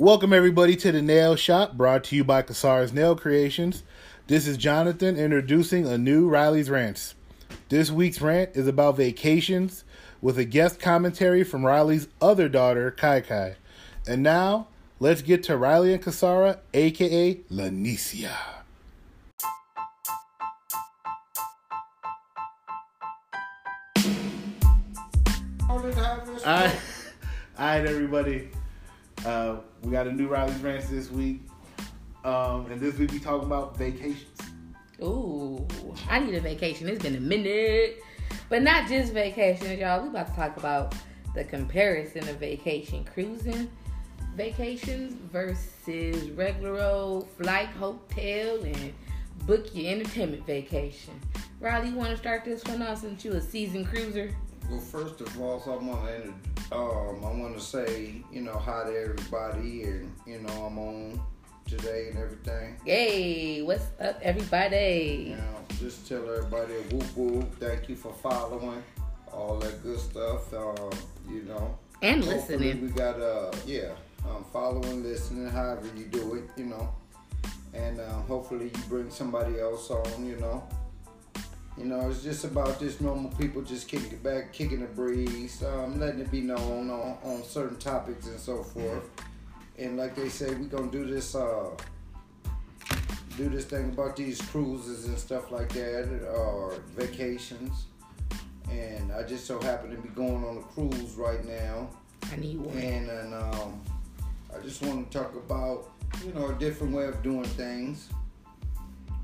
Welcome everybody to the Nail Shop, brought to you by Casara's Nail Creations. This is Jonathan introducing a new Riley's Rants. This week's rant is about vacations with a guest commentary from Riley's other daughter, Ky-Ky. And now, let's get to Riley and Casara, aka La Nisia. All right, everybody. Uh, we got a new Riley's Rants this week. Um, and this week we talking about vacations. Ooh, I need a vacation. It's been a minute. But not just vacations, y'all. We about to talk about the comparison of vacation cruising vacations versus regular old flight, hotel, and book your entertainment vacation. Riley, you want to start this one off since you a seasoned cruiser? Well, first of all, so I want to um, I want to say, you know, hi to everybody, and you know, I'm on today and everything. Yay! what's up, everybody? You know, just tell everybody whoop whoop. Thank you for following, all that good stuff. Uh, you know, And listening. We got uh, yeah, um, following, listening, however you do it, you know, and uh, hopefully you bring somebody else on, you know. You know, it's just about just normal people just kicking it back, kicking the breeze, um, letting it be known on, on certain topics and so forth. And like they say, we're gonna do this uh do this thing about these cruises and stuff like that or vacations. And I just so happen to be going on a cruise right now. I need one. And, and um, I just want to talk about, you know, a different way of doing things.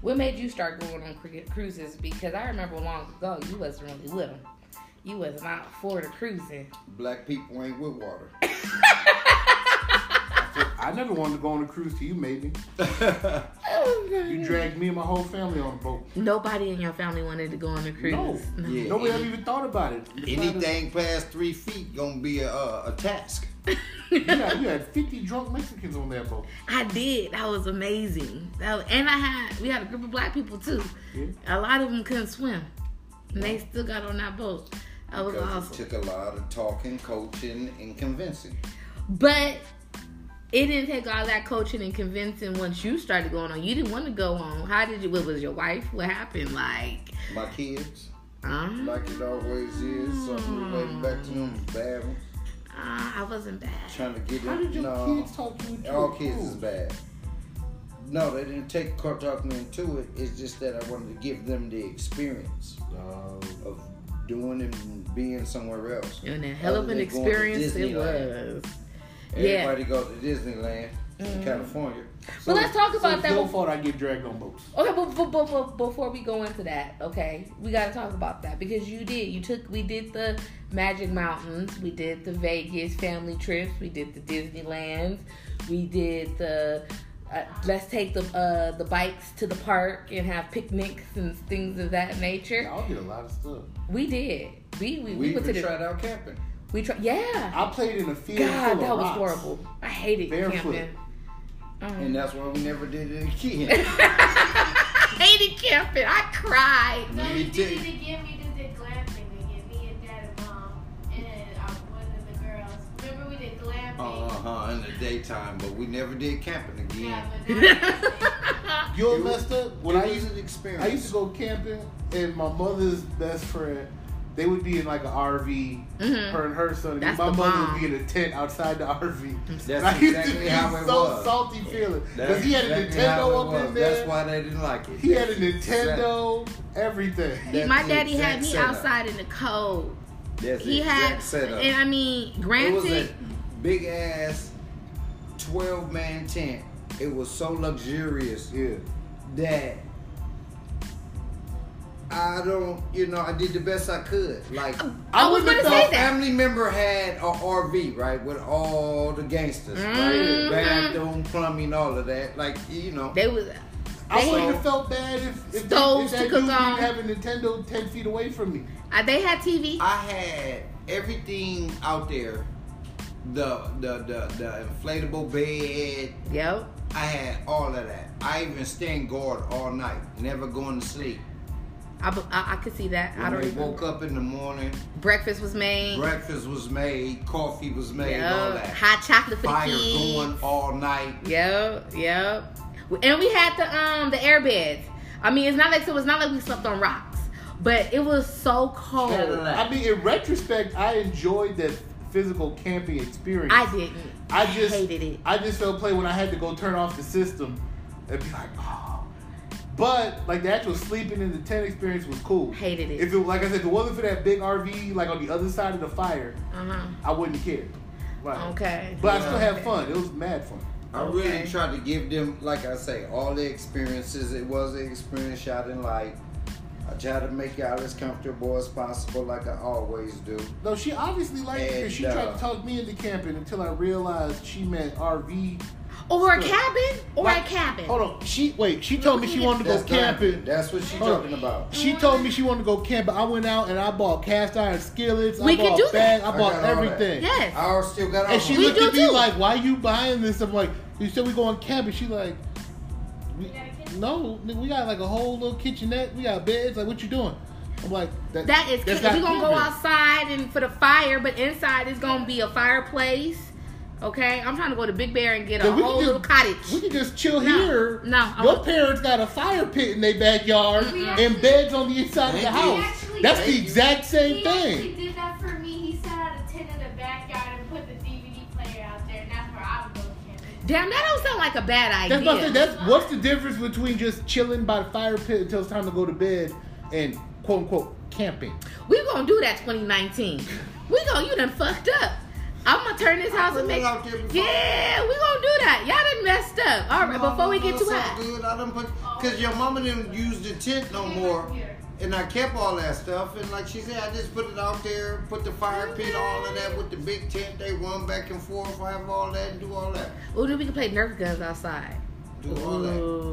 What made you start going on cruises? Because I remember long ago you wasn't really with them. You was not for the cruising. Black people ain't with water. I never wanted to go on a cruise till you made me. Oh, You dragged me and my whole family on a boat. Nobody in your family wanted to go on a cruise. No, Yeah. nobody ever even thought about it. Anything past three feet gonna be a, a, a task. You had, you had 50 drunk Mexicans on that boat. I did. That was amazing. That was- and I had we had a group of black people too. Yeah. A lot of them couldn't swim, and they still got on that boat. That was Because awesome. it took a lot of talking, coaching, and convincing. But it didn't take all that coaching and convincing once you started going on. You didn't want to go on. How did you? What was your wife? What happened? Like, My kids, uh, like it always is, so I'm relating back to them bad ones. Uh, I wasn't bad. Trying to get How did your No, kids talk you into all a kids is bad. No, they didn't take car talking into it. It's just that I wanted to give them the experience Um, of doing and being somewhere else. And a hell of an than going to experience it Disneyland. was. Yeah. Everybody goes to Disneyland in California. But let's talk about it's that. before- I get dragged on boats. Okay, but, but, but, but before we go into that, okay, we got to talk about that because you did. You took. We did the Magic Mountains. We did the Vegas family trips. We did the Disneylands. We did the. Uh, let's take the uh, the bikes to the park and have picnics and things of that nature. Y'all did a lot of stuff. We did. We we, we, We, went to the. tried out camping. We tried. Yeah. I played in a field God, that was rocks. horrible. I hated Barefoot. camping. Um, And that's why we never did it again. I hated camping. I cried. No, Me you did it again. We just did glamping again. Me and dad and mom and uh, one of the girls. Remember we did glamping? uh huh. In the daytime, but we never did camping again. Yeah, You know It what was- messed up? When I used an experience. I used to go camping, and my mother's best friend, they would be in like an RV. Mhm. Her and her son. That's my the mother bomb. would be in a tent outside the RV. That's And I used to exactly be how it so was. salty feeling because he had a exactly how it Nintendo up was. in there. That's why they didn't like it. he had a That's Nintendo, everything. That's My daddy had me setup. outside in the cold. That's He the had, exact setup. and I mean, it was granted, a big ass twelve man tent. It was so luxurious Yeah. that I don't, you know, I did the best I could. Like I was wouldn't gonna say that. family member had a RV, right, with all the gangsters, Mhm. right, bathroom, plumbing, all of that. Like you know, they was. I wouldn't have felt bad if, if, Stoves if to that dude didn't have a Nintendo ten feet away from me. uh, they had TV. I had everything out there. The the the the inflatable bed. Yep. I had all of that. I even stand guard all night, never going to sleep. I, I, I could see that. I don't they remember. woke up in the morning, Breakfast was made. breakfast was made, coffee was made, all that. Hot chocolate for Fire the kids. going all night. Yep, yep. And we had the um the air beds. I mean, it's not like so it's not like we slept on rocks, but it was so cold. I mean, in retrospect, I enjoyed that physical camping experience. I didn't. I just hated it. I just felt play when I had to go turn off the system and be like, oh. But like the actual sleeping in the tent experience was cool. Hated it. If it like I said, if it wasn't for that big RV like on the other side of the fire, Uh huh. I wouldn't care. Right. Okay. But I still had fun. It was mad fun. I really Okay. tried to give them, like I say, all the experiences. It was an experience y'all didn't like. I try to make y'all as comfortable as possible, like I always do. No, she obviously liked it And, because she tried uh, to talk me into camping until I realized she meant RV. Or a cabin. Or Like- a cabin. Hold on. She wait. She told me she wanted to go That's glamping. camping. That's what she's Hold on. talking about. She told me she wanted to go camping. I went out and I bought cast iron skillets. We I can bought do that. bags. I I bought got all that. everything. Yes. I still got all And she We looked do at me too. like, "Why you buying this?" I'm like, "You said we going camping." She like, we, You got a kitchen? "No, nigga, we got like a whole little kitchenette. We got beds. Like, what you doing?" I'm like, "That, That is that's we're not gonna go camping." outside and for the fire, but inside is gonna be a fireplace. Okay, I'm trying to go to Big Bear and get a Then we whole just- little cottage. We can just chill No, here. no, I Your want- parents got a fire pit in their backyard We and actually- beds on the inside of the house. Actually- That's the you. exact same he actually thing. did that for me. He set out a tent in the backyard and put the DVD player out there, and that's where I would go camping. Damn, that don't sound like a bad idea. That's what I'm saying. That's what's the difference between just chilling by the fire pit until it's time to go to bed and quote unquote camping. we gonna do that 2019. We gonna you done fucked up. I'm gonna turn this house put and it make. out there. Yeah, we gonna do that. Y'all done messed up. All right, before we get too so high. good. I done put because your mama didn't use the tent no more, and I kept all that stuff. And like she said, I just put it out there, put the fire pit, all of that with the big tent. They run back and forth, have all that, and do all that, Ooh, then we can play Nerf guns outside. Do all that.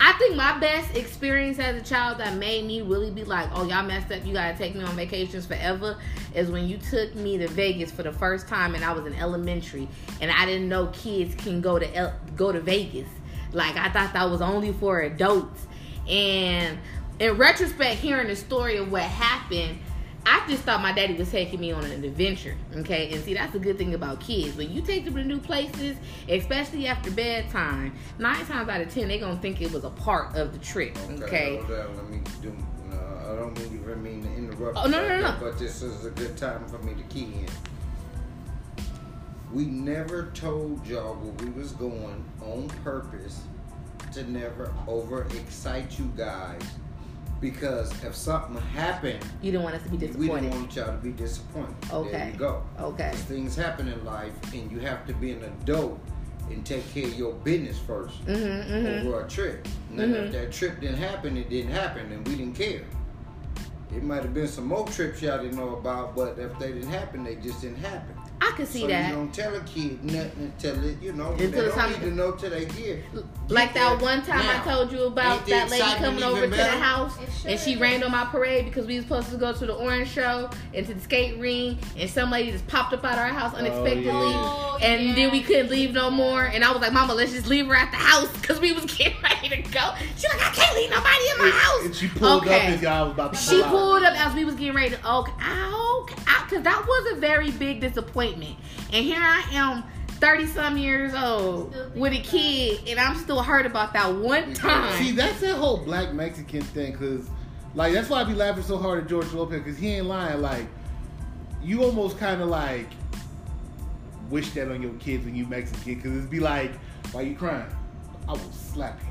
I think my best experience as a child that made me really be like, oh, y'all messed up. You gotta take me on vacations forever. Is when you took me to Vegas for the first time, and I was in elementary, and I didn't know kids can go to El- go to Vegas. Like I thought that was only for adults. And in retrospect, hearing the story of what happened, I just thought my daddy was taking me on an adventure. Okay, and see that's the good thing about kids. When you take them to new places, especially after bedtime, nine times out of ten they're gonna think it was a part of the trip. Okay. hold on, let me do. No, I don't even mean to interrupt. Oh, no, you no, no. But this is a good time for me to key in. We never told y'all where we was going on purpose to never overexcite you guys. Because if something happened, You don't want us to be disappointed. we didn't want y'all to be disappointed. Okay. There you go. Okay. Things happen in life, and you have to be an adult and take care of your business 1st Mm-hmm, mm-hmm. over a trip. And then if that trip didn't happen, it didn't happen, and we didn't care. It might have been some more trips y'all didn't know about, but if they didn't happen, they just didn't happen. I could see so that. you don't tell a kid nothing until it, you know, Until they don't time need to- to know till they get. Like that one time I told you about that lady coming over even to the house sure and she is. rained on my parade because we was supposed to go to the orange show and to the skate ring and some lady just popped up out of our house oh, unexpectedly Oh, and yeah. then we couldn't leave no more and I was like, Mama, let's just leave her at the house because we was getting ready to go. She's like, I can't leave nobody in my house. And she pulled Okay. up as y'all was about to She pull out. pulled up as we was getting ready to okay, okay, because that was a very big disappointment. And here I am, thirty some years old, with a kid, and I'm still hurt about that one time. See, that's that whole black Mexican thing, cause like that's why I be laughing so hard at George Lopez, cause he ain't lying. Like, you almost kind of like wish that on your kids when you Mexican, cause it'd be like, why you crying? I will slap you.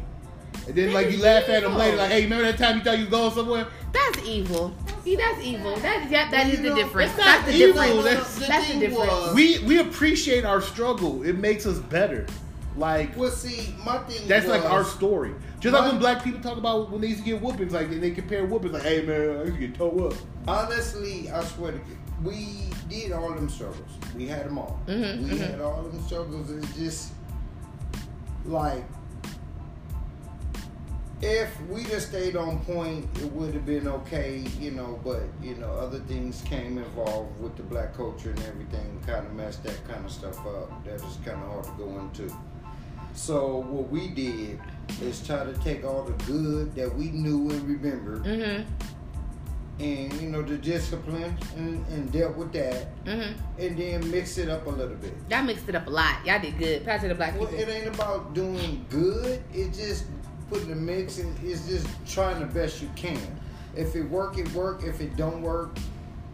And then like you laugh at him later, like, hey, remember that time you thought you was going somewhere? That's evil. See, that's evil. That yeah, that is You the know, difference. it's That's the evil, difference. that's- That's, the the thing difference. was- We we appreciate our struggle. It makes us better. Like Well, see, my thing that's was, like our story. Just like when black people talk about when they used to get whoopings, like and they compare whoopings, like, hey man, I used to get toe up. Honestly, I swear to God, we did all them struggles. We had them all. Mhm, we mhm. had all them struggles. It's just like if we just stayed on point, it would have been okay, you know. But you know, other things came involved with the black culture and everything, kind of messed that kind of stuff up. That is kind of hard to go into. So what we did is try to take all the good that we knew and remembered, Mhm. and you know the discipline and, and dealt with that, Mhm. and then mix it up a little bit. Y'all mixed it up a lot. Y'all did good. Pass it to black Well, people. it ain't about doing good. It just putting the mix and it's just trying the best you can. If it work, it work. If it don't work,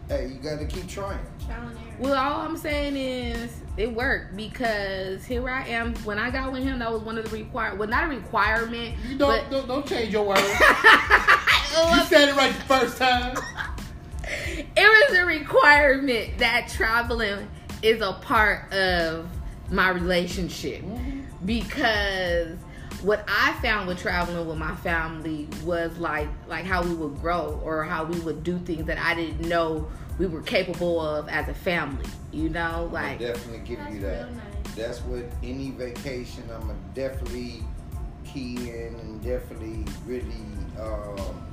hey, you got to keep trying. Trial and error. Well, all I'm saying is it worked because here I am. When I got with him, that was one of the require. Well, not a requirement, You don't, but don't don't change your words. you said it right the first time. it was a requirement that traveling is a part of my relationship mm-hmm. because what I found with traveling with my family was like like how we would grow or how we would do things that I didn't know we were capable of as a family. You know, I like definitely give you that. nice. That's what any vacation I'm gonna definitely key in and definitely really um,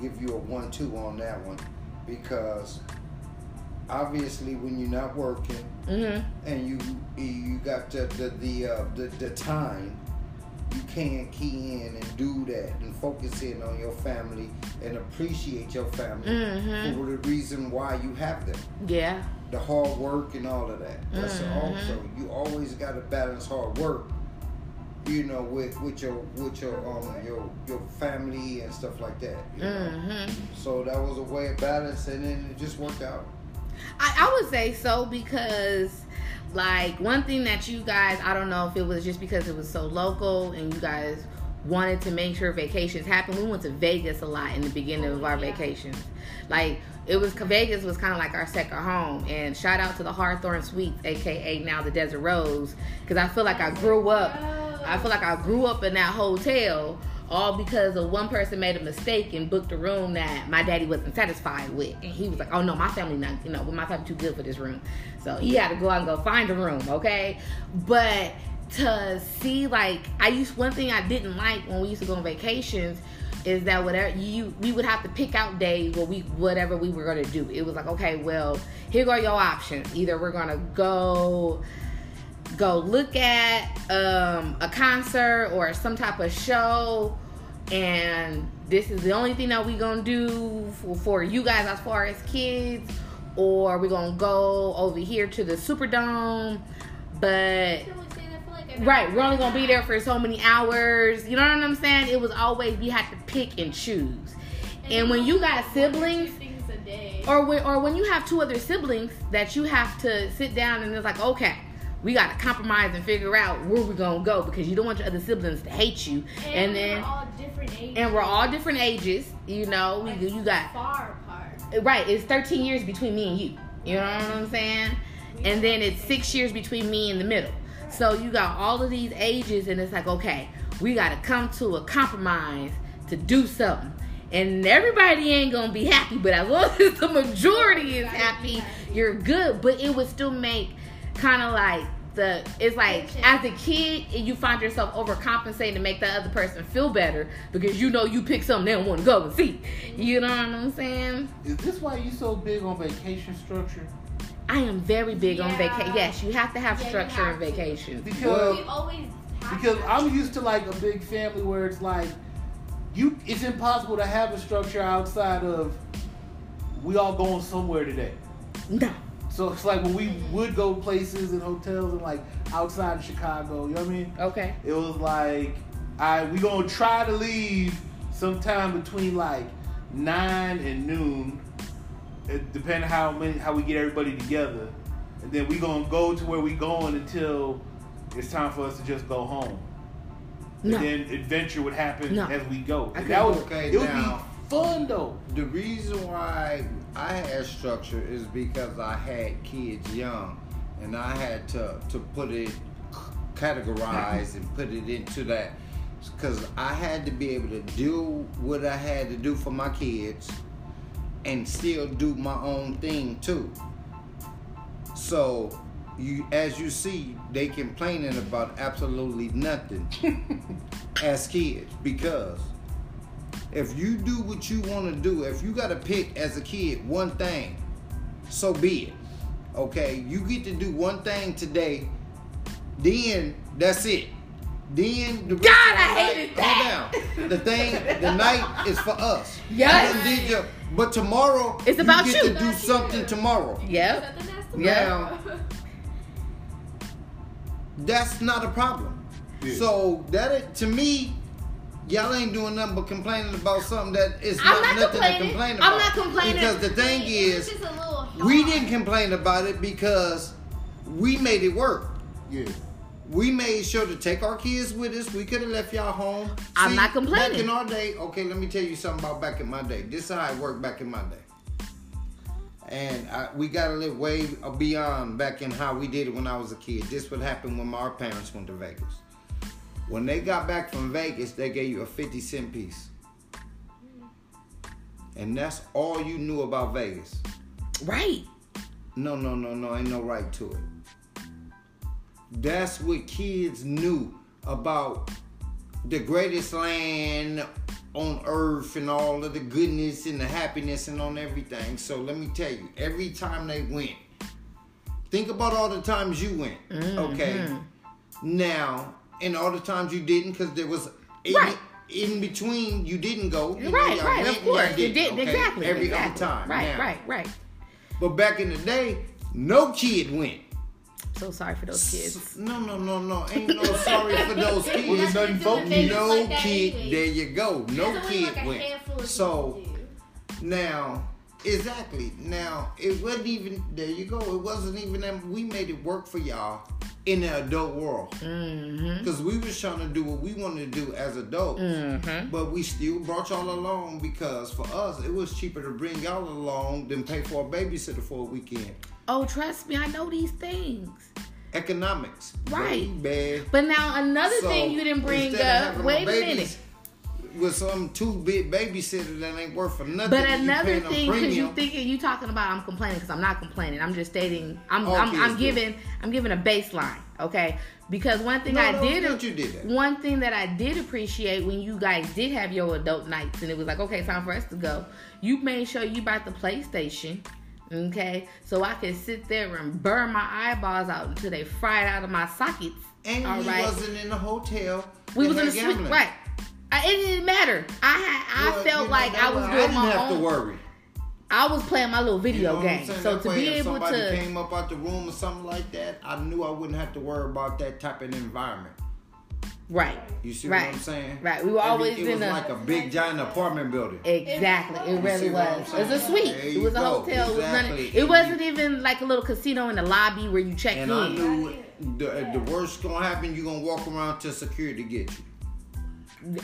give you a one-two on that one because obviously when you're not working mhm. and you you got the the the, uh, the the time you can key in and do that and focus in on your family and appreciate your family Mhm. for the reason why you have them yeah. the hard work and all of that that's Mhm. also you always got to balance hard work you know with with your with your um your your family and stuff like that you know? Mhm. so that was a way of balance and then it just worked out I, I would say so because like one thing that you guys I don't know if it was just because it was so local and you guys wanted to make sure vacations happen. We went to Vegas a lot in the beginning of oh, our Yeah. vacations. Like it was Vegas was kind of like our second home. And shout out to the Hawthorn Suites, aka now the Desert Rose, because I feel like I grew up. I feel like I grew up in that hotel all because of one person made a mistake and booked a room that my daddy wasn't satisfied with. And he was like, oh no, my family not, you know, my family too good for this room. So he had to go out and go find a room, okay? But to see like, I used, one thing I didn't like when we used to go on vacations is that whatever you we would have to pick out days where we whatever we were gonna do. It was like, okay, well, here go your options. Either we're gonna go go look at um, a concert or some type of show. And this is the only thing that we gonna do for, for you guys as far as kids. Or we're gonna go over here to the superdome. But Can we stay there for like right we're only gonna be there for so many hours. You know what i'm saying? It was always we had to pick and choose. And when you got one or two siblings things a day. or when, or when you have two other siblings that you have to sit down and it's like okay we got to compromise and figure out where we're gonna go because you don't want your other siblings to hate you. And, and, then we're all different ages. and we're all different ages you know we, Like, you got far apart. right it's 13 years between me and you. You know what i'm saying? And then it's six years between me and the middle. So you got all of these ages and it's like okay we got to come to a compromise to do something. And everybody ain't gonna be happy but as long as the majority is happy. you're good. But it would still make kind of like the it's like as a kid you find yourself overcompensating to make the other person feel better because you know you pick something they don't want to go and see you know what i'm saying Is this why you so big on vacation structure? I am very big on Yeah. vacation. Yes, you have to have Yeah, structure have in to. vacations. Because we always because to. I'm used to like a big family where it's like you it's impossible to have a structure outside of we all going somewhere today. No. So it's like when we would go places and hotels and like outside of Chicago, you know what I mean? Okay. It was like I we gonna try to leave sometime between like nine and noon, it, depending how many how we get everybody together, and then we gonna go to where we going until it's time for us to just go home. No. And then adventure would happen No. as we go. I And that couldn't was do it. it would be fun though. The reason why I had structure is because I had kids young, and I had to to put it categorize and put it into that because I had to be able to do what I had to do for my kids, and still do my own thing too. So, you as you see, they complaining about absolutely nothing as kids because if you do what you want to do, if you got to pick as a kid one thing, so be it. Okay, you get to do one thing today, then that's it. Then the God, I night, hated hold that. down. The thing, the night is for us. Yes. You done did your- but tomorrow, It's about you get you. to do something tomorrow. Yep. Something has to Yeah. work. That's not a problem. Yeah. So that to me, y'all ain't doing nothing but complaining about something that is not, not nothing to complain about. I'm not complaining. Because the thing It is, was just a little we didn't complain about it because we made it work. Yeah. We made sure to take our kids with us. We could have left y'all home. I'm not complaining. Back in our day, okay, let me tell you something about back in my day. This is how it worked back in my day. And I, we got to live way beyond back in how we did it when I was a kid. This would happen when our parents went to Vegas. When they got back from Vegas, they gave you a 50 cent piece. And that's all you knew about Vegas. Right. No, no, no, no, ain't no right to it. That's what kids knew about the greatest land on earth and all of the goodness and the happiness and on everything. So let me tell you, every time they went, think about all the times you went, mm-hmm. okay? Now, and all the times you didn't, because there was in, Right. in between you didn't go. You know, Right, went of and y'all course. You did okay? exactly. Every exactly. other time. Right, Now, right, right. But back in the day, no kid went. So sorry for those kids. No, no, no, no. Ain't no sorry for those kids. there's nothing for kids. No Like kid. anyway. There you go. No There's only kid like a went. of So do. now, exactly. Now it wasn't even. There you go. It wasn't even. that We made it work for y'all in the adult world. Mm-hmm. Because we was trying to do what we wanted to do as adults. Mm-hmm. But we still brought y'all along because for us it was cheaper to bring y'all along than pay for a babysitter for a weekend. Oh, trust me, I know these things. Economics. Right. Baby. But now another So, thing you didn't bring up. Wait a babies minute. With some two big babysitter that ain't worth for nothing. But another thing, because you thinking you talking about I'm complaining because I'm not complaining. I'm just stating I'm All I'm, I'm giving I'm giving a baseline. Okay, because one thing No, I no, did don't you did that. one thing that I did appreciate when you guys did have your adult nights and it was like okay time for us to go. You made sure you bought the PlayStation. Okay, so I could sit there and burn my eyeballs out until they fried out of my sockets. And all we right? wasn't in the hotel. We was in the suite, right? I, it didn't matter. I had, I Well, felt you know, like I was doing I didn't my have own. to worry. I was playing my little You video know game. So That to way be if able somebody to, came up out the room or something like that, I knew I wouldn't have to worry about that type of environment. right, You see right, what I'm saying? right. We were Every- always it in was a like a big giant apartment building. exactly. It You really was. It was a suite. There It was a go. hotel. It was it wasn't even like a little casino in the lobby where you check And in. I knew the, the worst gonna happen, You're gonna walk around till security get you.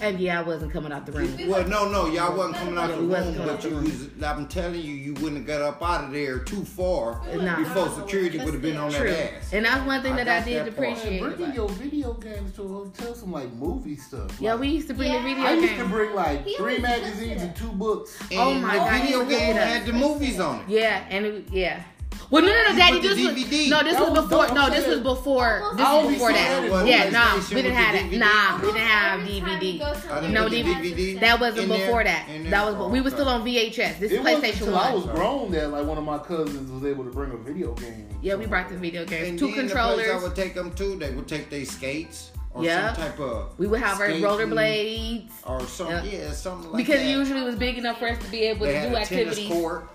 And yeah, I wasn't coming out the room. Well, no, no, y'all wasn't coming out Yeah, the we room, but the you room. was, I'm telling you, you wouldn't have got up out of there too far Nah. before security would have been on True. that ass. And that's one thing I that I did that part. appreciate. Man, bringing your video games to a hotel, some like movie stuff. Yeah, we used to bring Yeah. the video games. I used to bring like He three magazines and two books. Oh and Oh my the God, video game did that. had the movies on it. Yeah, and it, yeah. Well, no, no, no, Daddy. This was DVD. no. This That was was before. dope. No, this was before. This was before saw that. Yeah, PlayStation nah, we didn't have that. DVD. Nah, we didn't have DVD. you go I somewhere, didn't No DVD. DVD. That wasn't before that. That was. We were still on VHS. This is It PlayStation until I was grown that like one of my cousins was able to bring a video game. Yeah, we brought the video games. And Two then The place I would take them too. they would take their skates or Yeah. some type of. We would have our skating rollerblades. Or something, Yeah. yeah, something like Because that. it usually was big enough for us to be able they to had do a activities. tennis court,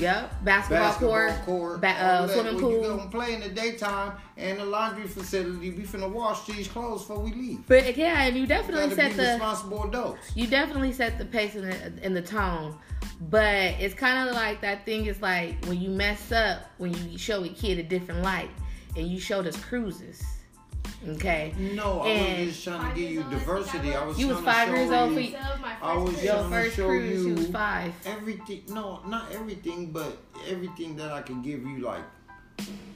Yep, basketball, basketball court, court, ba- uh, swimming where You pool. gonna play in the daytime and the laundry facility. We finna wash these clothes before we leave. But yeah, and you You definitely gotta set the responsible adults. you definitely set the pace and the, and the tone. But it's kind of like that thing is like when you mess up, when you show a kid a different light, and you showed us cruises. Okay, No, I was just trying to give you diversity. I was You was trying to five show years old you for you- That was my I was your trying to first show cruise, she was you five. everything. No, not everything, but everything that I could give you, like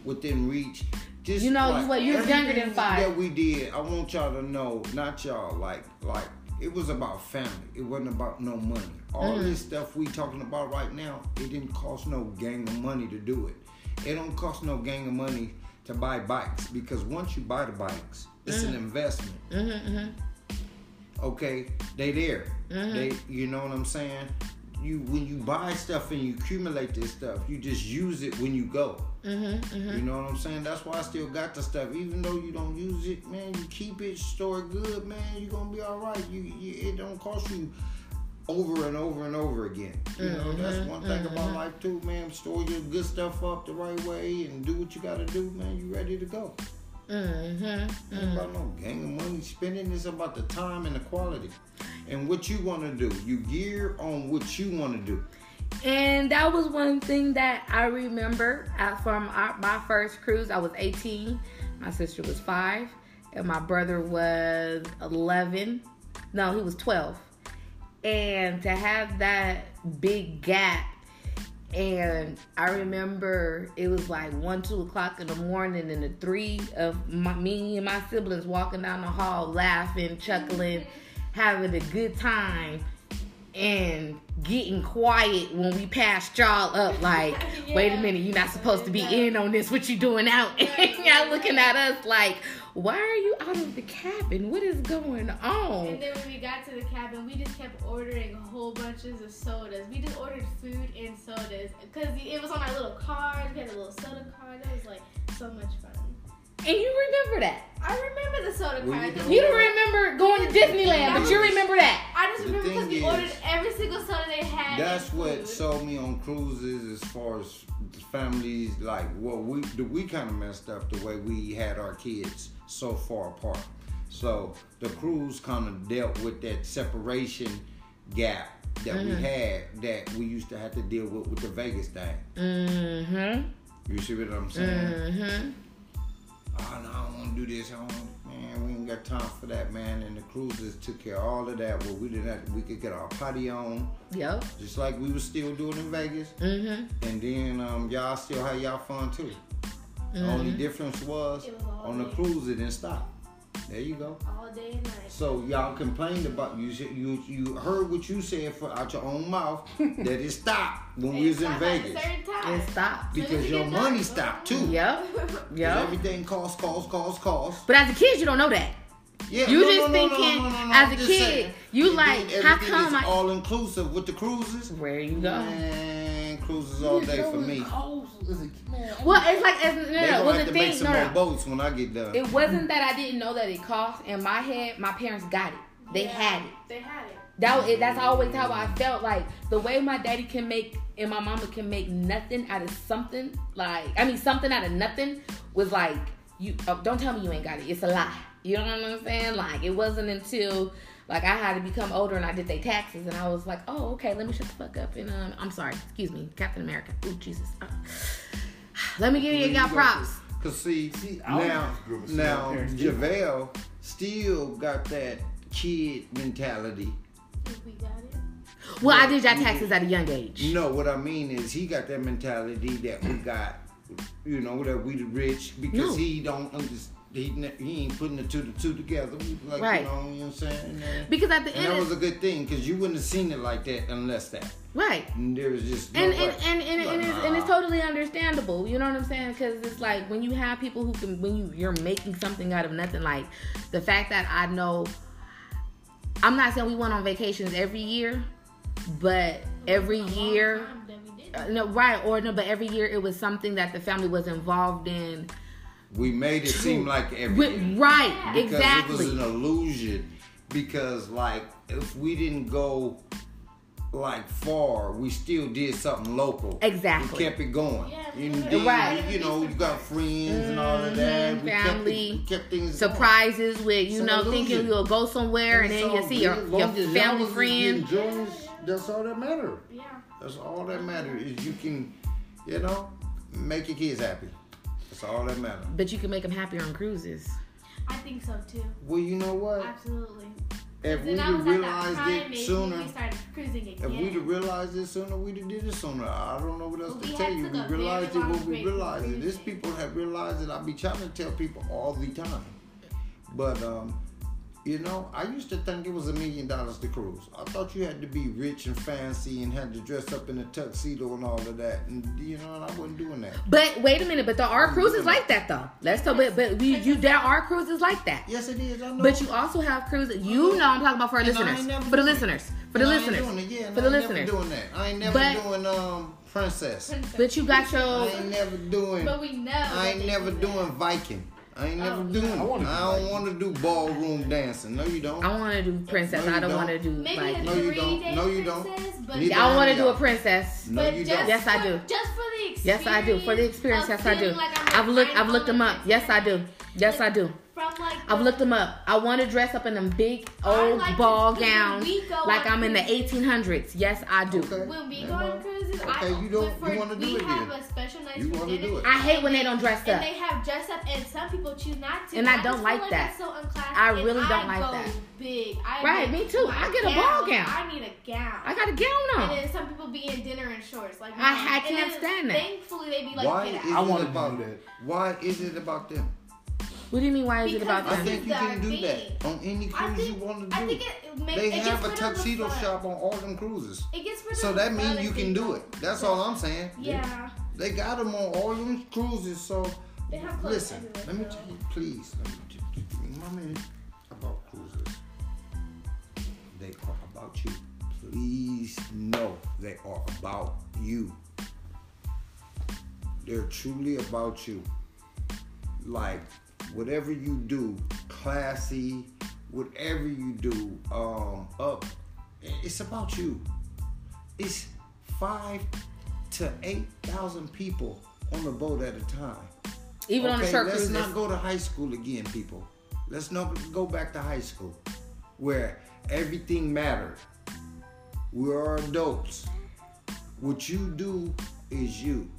within reach. Just You know, you like, what, you was younger than five. That we did. I want y'all to know, not y'all. Like, like it was about family. It wasn't about no money. All Mm. this stuff we talking about right now, it didn't cost no gang of money to do it. It don't cost no gang of money to buy bikes because once you buy the bikes, it's Mm. an investment. Mm-hmm, Okay, they there. Mhm. They, you know what I'm saying? you when you buy stuff and you accumulate this stuff, you just use it when you go. Mm-hmm, You know what I'm saying? That's why I still got the stuff, even though you don't use it, man. You keep it, store it good, man. You're gonna be all right. You, you it don't cost you over and over and over again. You know mm-hmm. that's one thing about mm-hmm. life too, man. Store your good stuff up the right way and do what you gotta do, man. You ready to go. Mm-hmm. Ain't mm-hmm. about no gang of money spending. It's about the time and the quality. And what you want to do. You gear on what you want to do. And that was one thing that I remember from my first cruise. I was 18, my sister was five, and my brother was 11. No, he was 12. And to have that big gap, and I remember it was like one, two o'clock in the morning, and the three of my, me and my siblings walking down the hall, laughing, chuckling, having a good time. And getting quiet when we passed y'all up. Like wait a minute you're not supposed to be in on this. What you doing out? And y'all looking at us like why are you out of the cabin? What is going on? And then when we got to the cabin, we just kept ordering whole bunches of sodas. We just ordered food and sodas. Because it was on our little card. We had a little soda card. That was like so much fun. And you remember that I remember the soda Well, card. you you don't remember going to disneyland but you remember that I just remember because thing we ordered every single soda they had. That's what sold me on cruises as far as families like well we we kind of messed up the way we had our kids so far apart. So the cruise kind of dealt with that separation gap that we had that we used to have to deal with with the Vegas thing. mm-hmm You see what I'm saying? mm-hmm Oh no, I don't want to do this. I don't, man, we ain't got time for that, man. And the cruises took care of all of that. Where we didn't have, we could get our potty on, yep just like we was still doing in Vegas. mm-hmm And then um, y'all still had y'all fun too. The only difference was was on the day. cruise it didn't stop. There you go. all day and night. So y'all complained about you you you heard what you said for out your own mouth that it stopped when we was in Stop at a Vegas certain time. it stopped because your money done, stopped too. yep 'Cause yep Everything costs, costs, costs, costs. but as a kid you don't know that Yeah, You no, just no, no, thinking, no, no, no, no, as I'm a kid, saying. you like, then how come is I- all inclusive with the cruises? where you go Man, cruises all day for me. well it's like it's, no, They no, gonna well have the to make thing some no, more no. boats when I get done. It wasn't that I didn't know that it cost. In my head, my parents got it. They Yeah, had it. They had it. That was, it, that's always how I felt. Like the way my daddy can make and my mama can make nothing out of something. Like I mean, something out of nothing was like you. Oh, don't tell me you ain't got it. It's a lie. You know what I'm saying? Like it wasn't until like I had to become older and I did their taxes and I was like, oh okay, let me shut the fuck up and um, I'm sorry, excuse me, Captain America. Oh Jesus. Uh, let me give you y'all props. Cause see, See, now, grew up with now single. JaVale still got that kid mentality. If we got it. Well, I did y'all taxes at a young age. No, what I mean is he got that mentality that we got, you know, that we the rich because No. he don't understand. He, he ain't putting the two the two together. Like Right. you know, you know what I'm saying? And, Because at the and end, that of- was a good thing because you wouldn't have seen it like that unless that. right. And there was just no and way. and and, and, and, Like, it's, and it's totally understandable you know what i'm saying because it's like when you have people who can when you you're making something out of nothing like the fact that i know i'm not saying we went on vacations every year but every year time that we did. uh, no right or no but every year it was something that the family was involved in we made it seem like everything. with, year. right because exactly it was an illusion. Because like if we didn't go like far, we still did something local. Exactly. We kept it going. Yeah, you, we Right. you know, you got friends and all of that. Mhm, We family, it, we kept things surprises with you It's an know thinking you'll go somewhere and, it's then you see your, your Long as y'all family was friend enjoying, That's all that matters. Yeah. That's all that matters is you can, you know, make your kids happy. That's all that matters. but you can make them happier on cruises I think so too. Well, you know what? Absolutely. If we'd I have was at that realized it sooner, we cruising again. If we'd have realized it sooner, we'd have did it sooner. I don't know what else But to tell you. We realized it long when we realized it. This cruising. people have realized it. I be trying to tell people all the time. But um, You know, I used to think it was a million dollars to cruise. I thought you had to be rich and fancy and had to dress up in a tuxedo and all of that. And you know, and I wasn't doing that. But wait a minute, but there are cruises like that though. Let's talk. But but we, you there are cruises like that. Yes, it is. I know. But you also have cruises. You know, I'm talking about for our And I ain't listeners. For the listeners. For the And I ain't listeners. Yeah, For I the ain't listeners. Never doing that. I ain't never But- doing um princess. But you got your I your. ain't never doing. But we know. I ain't never doing that. Viking. I ain't never Oh, doing. I I, wanna do I don't want to do ballroom dancing. No, you don't. I want to do princess. No, I don't don't. want to do Maybe like. No, you don't. No, you don't. princess, but Neither I want to do a princess. No, But you just don't. Yes, I do. Just for the experience. Yes, I do. For the experience, yes, I do. feeling like I'm I've looked. I'm I've looked them up. Yes, I do. Yes, I do. From like I've looked them up. I want to dress up in them big old like ball because when gowns, like I'm in the 1800s. Yes, I do. Okay. When we Yeah, go on well, cruises, I okay, you don't- but for- you wanna do we it have then. a special night You for wanna dinner, do it. I hate when they don't dress up. and they have dress up, and some people choose not to. And I just don't feel like that. So unclassy. I really don't I like go that. Big. I Right, me too. I get a ball gown. I need a gown. I got a gown And on. then some people be in dinner and shorts. Like I- I can't stand that. Thankfully, they be like, Why is. I it wanted to about do that. Why is it about them? What do you mean? Why is it about about I think you can do that on any cruise think, you want to I do. think it makes They it have a rid of the tuxedo shop on all them cruises. It gets rid So of that means you can do it. That's all I'm saying. Yeah. They got them on all them cruises. So They have listen, let me tell you, please, let me just give me one minute about cruises. They are about you. Please know they are about you. They're truly about you. Like whatever you do, classy, whatever you do, um, up, it's about you. It's five to eight thousand people on the boat at a time. Even on the short let's cruises. not go to high school again, people. Let's not go back to high school where everything mattered. We are adults. What you do is you.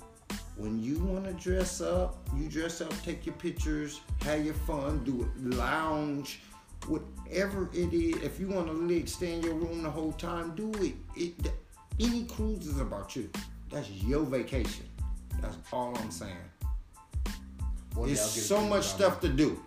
When you want to dress up, you dress up, take your pictures, have your fun, do it, lounge, whatever it is. If you want to live, stay in your room the whole time, do it. It any cruise is about you. That's your vacation. That's all I'm saying. One day It's I'll get a so much stuff to do.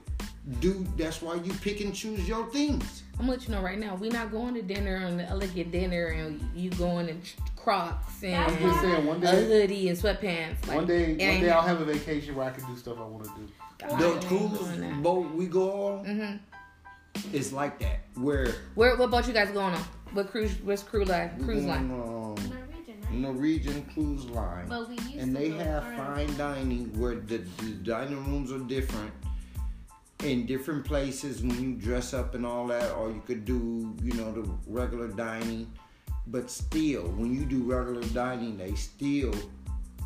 Do that's why you pick and choose your things. I'm gonna let you know right now. We're not going to dinner on the elegant dinner, and you going in Crocs and I'm just saying, one a hoodie and sweatpants. Like, one day, it one day I'll have a vacation where I can do stuff I want to do. I The ain't cruise boat we go on, Mhm. it's like that. Where Where what boat you guys going on? What cruise? What's cruise line? Cruise go line. on um, Norwegian, right? Norwegian Cruise Line, But we used and they go have fine dining where the, the dining rooms are different in different places when you dress up and all that, or you could do you know the regular dining. But still, when you do regular dining, they still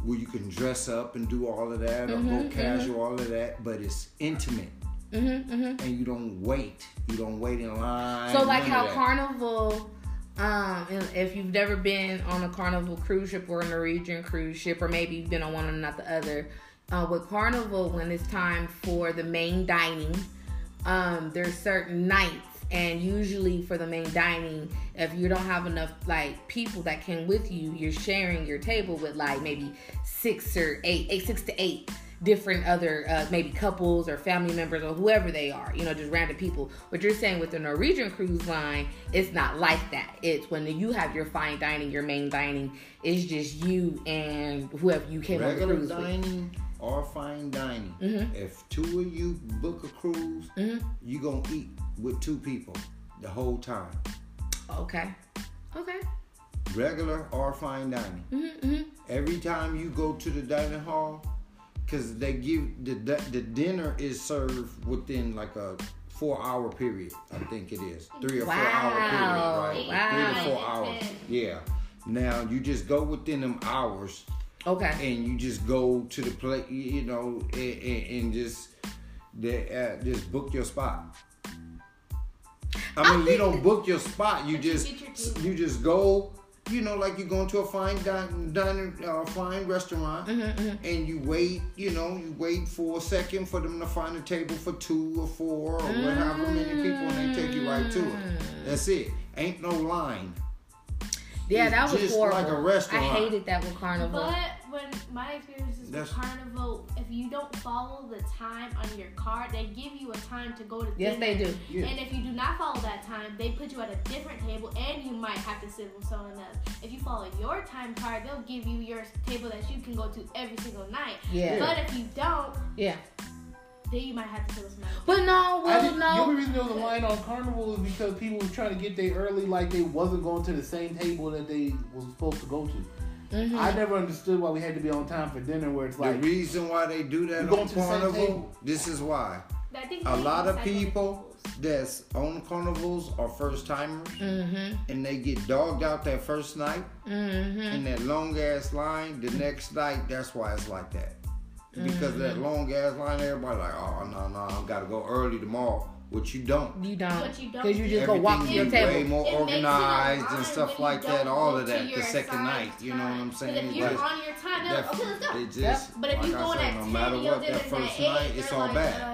where you can dress up and do all of that, or Mm-hmm, go casual, all of that. But it's intimate. Mhm. Mhm. and you don't wait. You don't wait in line. So like how. Carnival, um, if you've never been on a Carnival cruise ship or a Norwegian cruise ship, or maybe you've been on one and not the other, uh, with Carnival, when it's time for the main dining, um, there's certain nights, and usually for the main dining, if you don't have enough like people that came with you, you're sharing your table with like maybe six or eight, eight six to eight different other uh, maybe couples or family members or whoever they are you know just random people. What you're saying with the norwegian cruise line it's not like that. It's when you have your fine dining your main dining it's just you and whoever you came on the regular cruise with. dining or fine dining. Mhm. If two of you book a cruise, Mhm. you gonna eat with two people the whole time. okay okay Regular or fine dining. mm-hmm. Every time you go to the dining hall, because they give the the dinner is served within like a four hour period. I think it is three or four hour period, right? Wow. Three to four hours. Yeah. Now you just go within them hours okay and you just go to the place, you know, and, and, and just they, uh, just book your spot. I I mean, you don't book your spot. You you just table. you just go. You know, like you're going to a fine dining, dining uh, fine restaurant, Mm-hmm, and you wait. You know, you wait for a second for them to find a table for two or four or whatever many people, and they take you right to it. Mm. That's it. Ain't no line. Yeah that was Just horrible like a restaurant. i hated that with carnival But when my experiences That's- Carnival, if you don't follow the time on your card, they give you a time to go to Yes, they do. Yeah. And if you do not follow that time, they put you at a different table, and you might have to sit with someone else. If you follow your time card, they'll give you your table that you can go to every single night. Yeah. But if you don't, Yeah. Then you might have to sit with somebody. else. But no, I well, didn't- know. The only reason there was a line on Carnival is because people were trying to get there early, like they wasn't going to the same table that they was supposed to go to. Mhm. I never understood why we had to be on time for dinner, where it's like The reason why they do that on to the same Carnival, this is why. A lot of people that's on carnivals are first timers, Mhm. and they get dogged out that first night Mhm. in that long ass line. The next night, that's why it's like that. Because that mm-hmm. long ass line, everybody like, oh no no, I gotta go early tomorrow. Which you don't. You don't. But you. Because you just go walk to your is table. way more It makes it organized and stuff like that. All of that. The second assigned night, you know what I'm time. 'Cause saying? If you're But on your time, they'll, okay, let's go. it just, But if like you I going said, at no 10 matter and your what, that first night, it's all like, bad. Uh,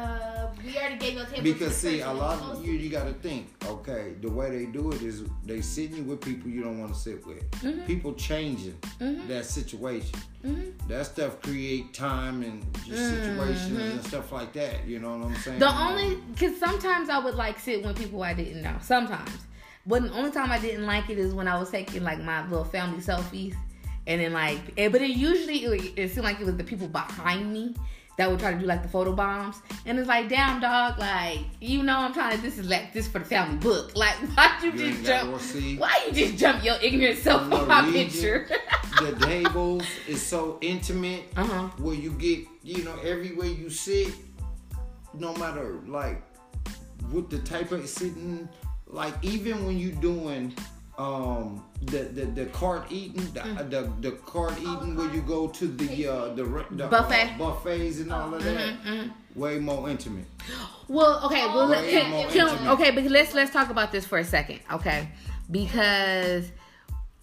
Already gave your table Because see, a lot of you, you got to think. Okay, the way they do it is they sit you with people you don't want to sit with. Mm-hmm. People changing mm-hmm. that situation. Mm-hmm. That stuff create time and just situations mm-hmm. and stuff like that. You know what I'm saying? The only, because sometimes I would like sit when people I didn't know. Sometimes. But the only time I didn't like it is when I was taking like my little family selfies. And then like, but it usually, it, it seemed like it was the people behind me that would try to do like the photo bombs. And it's like, damn dog, like, you know I'm trying to, this is like, this for the family book. Like, why'd you, You just jump? Why you just jump your ignorant self On my picture? the tables is so intimate uh-huh. where you get, you know, everywhere you sit, no matter like what the type of sitting, like even when you doing um the the, the cart eating the, Mm. the the cart eating where you go to the uh the, re- the uh, buffets and all of that mhm. way more intimate Well, okay, well, way can, more can- intimate. okay, but let's let's talk about this for a second, okay? Because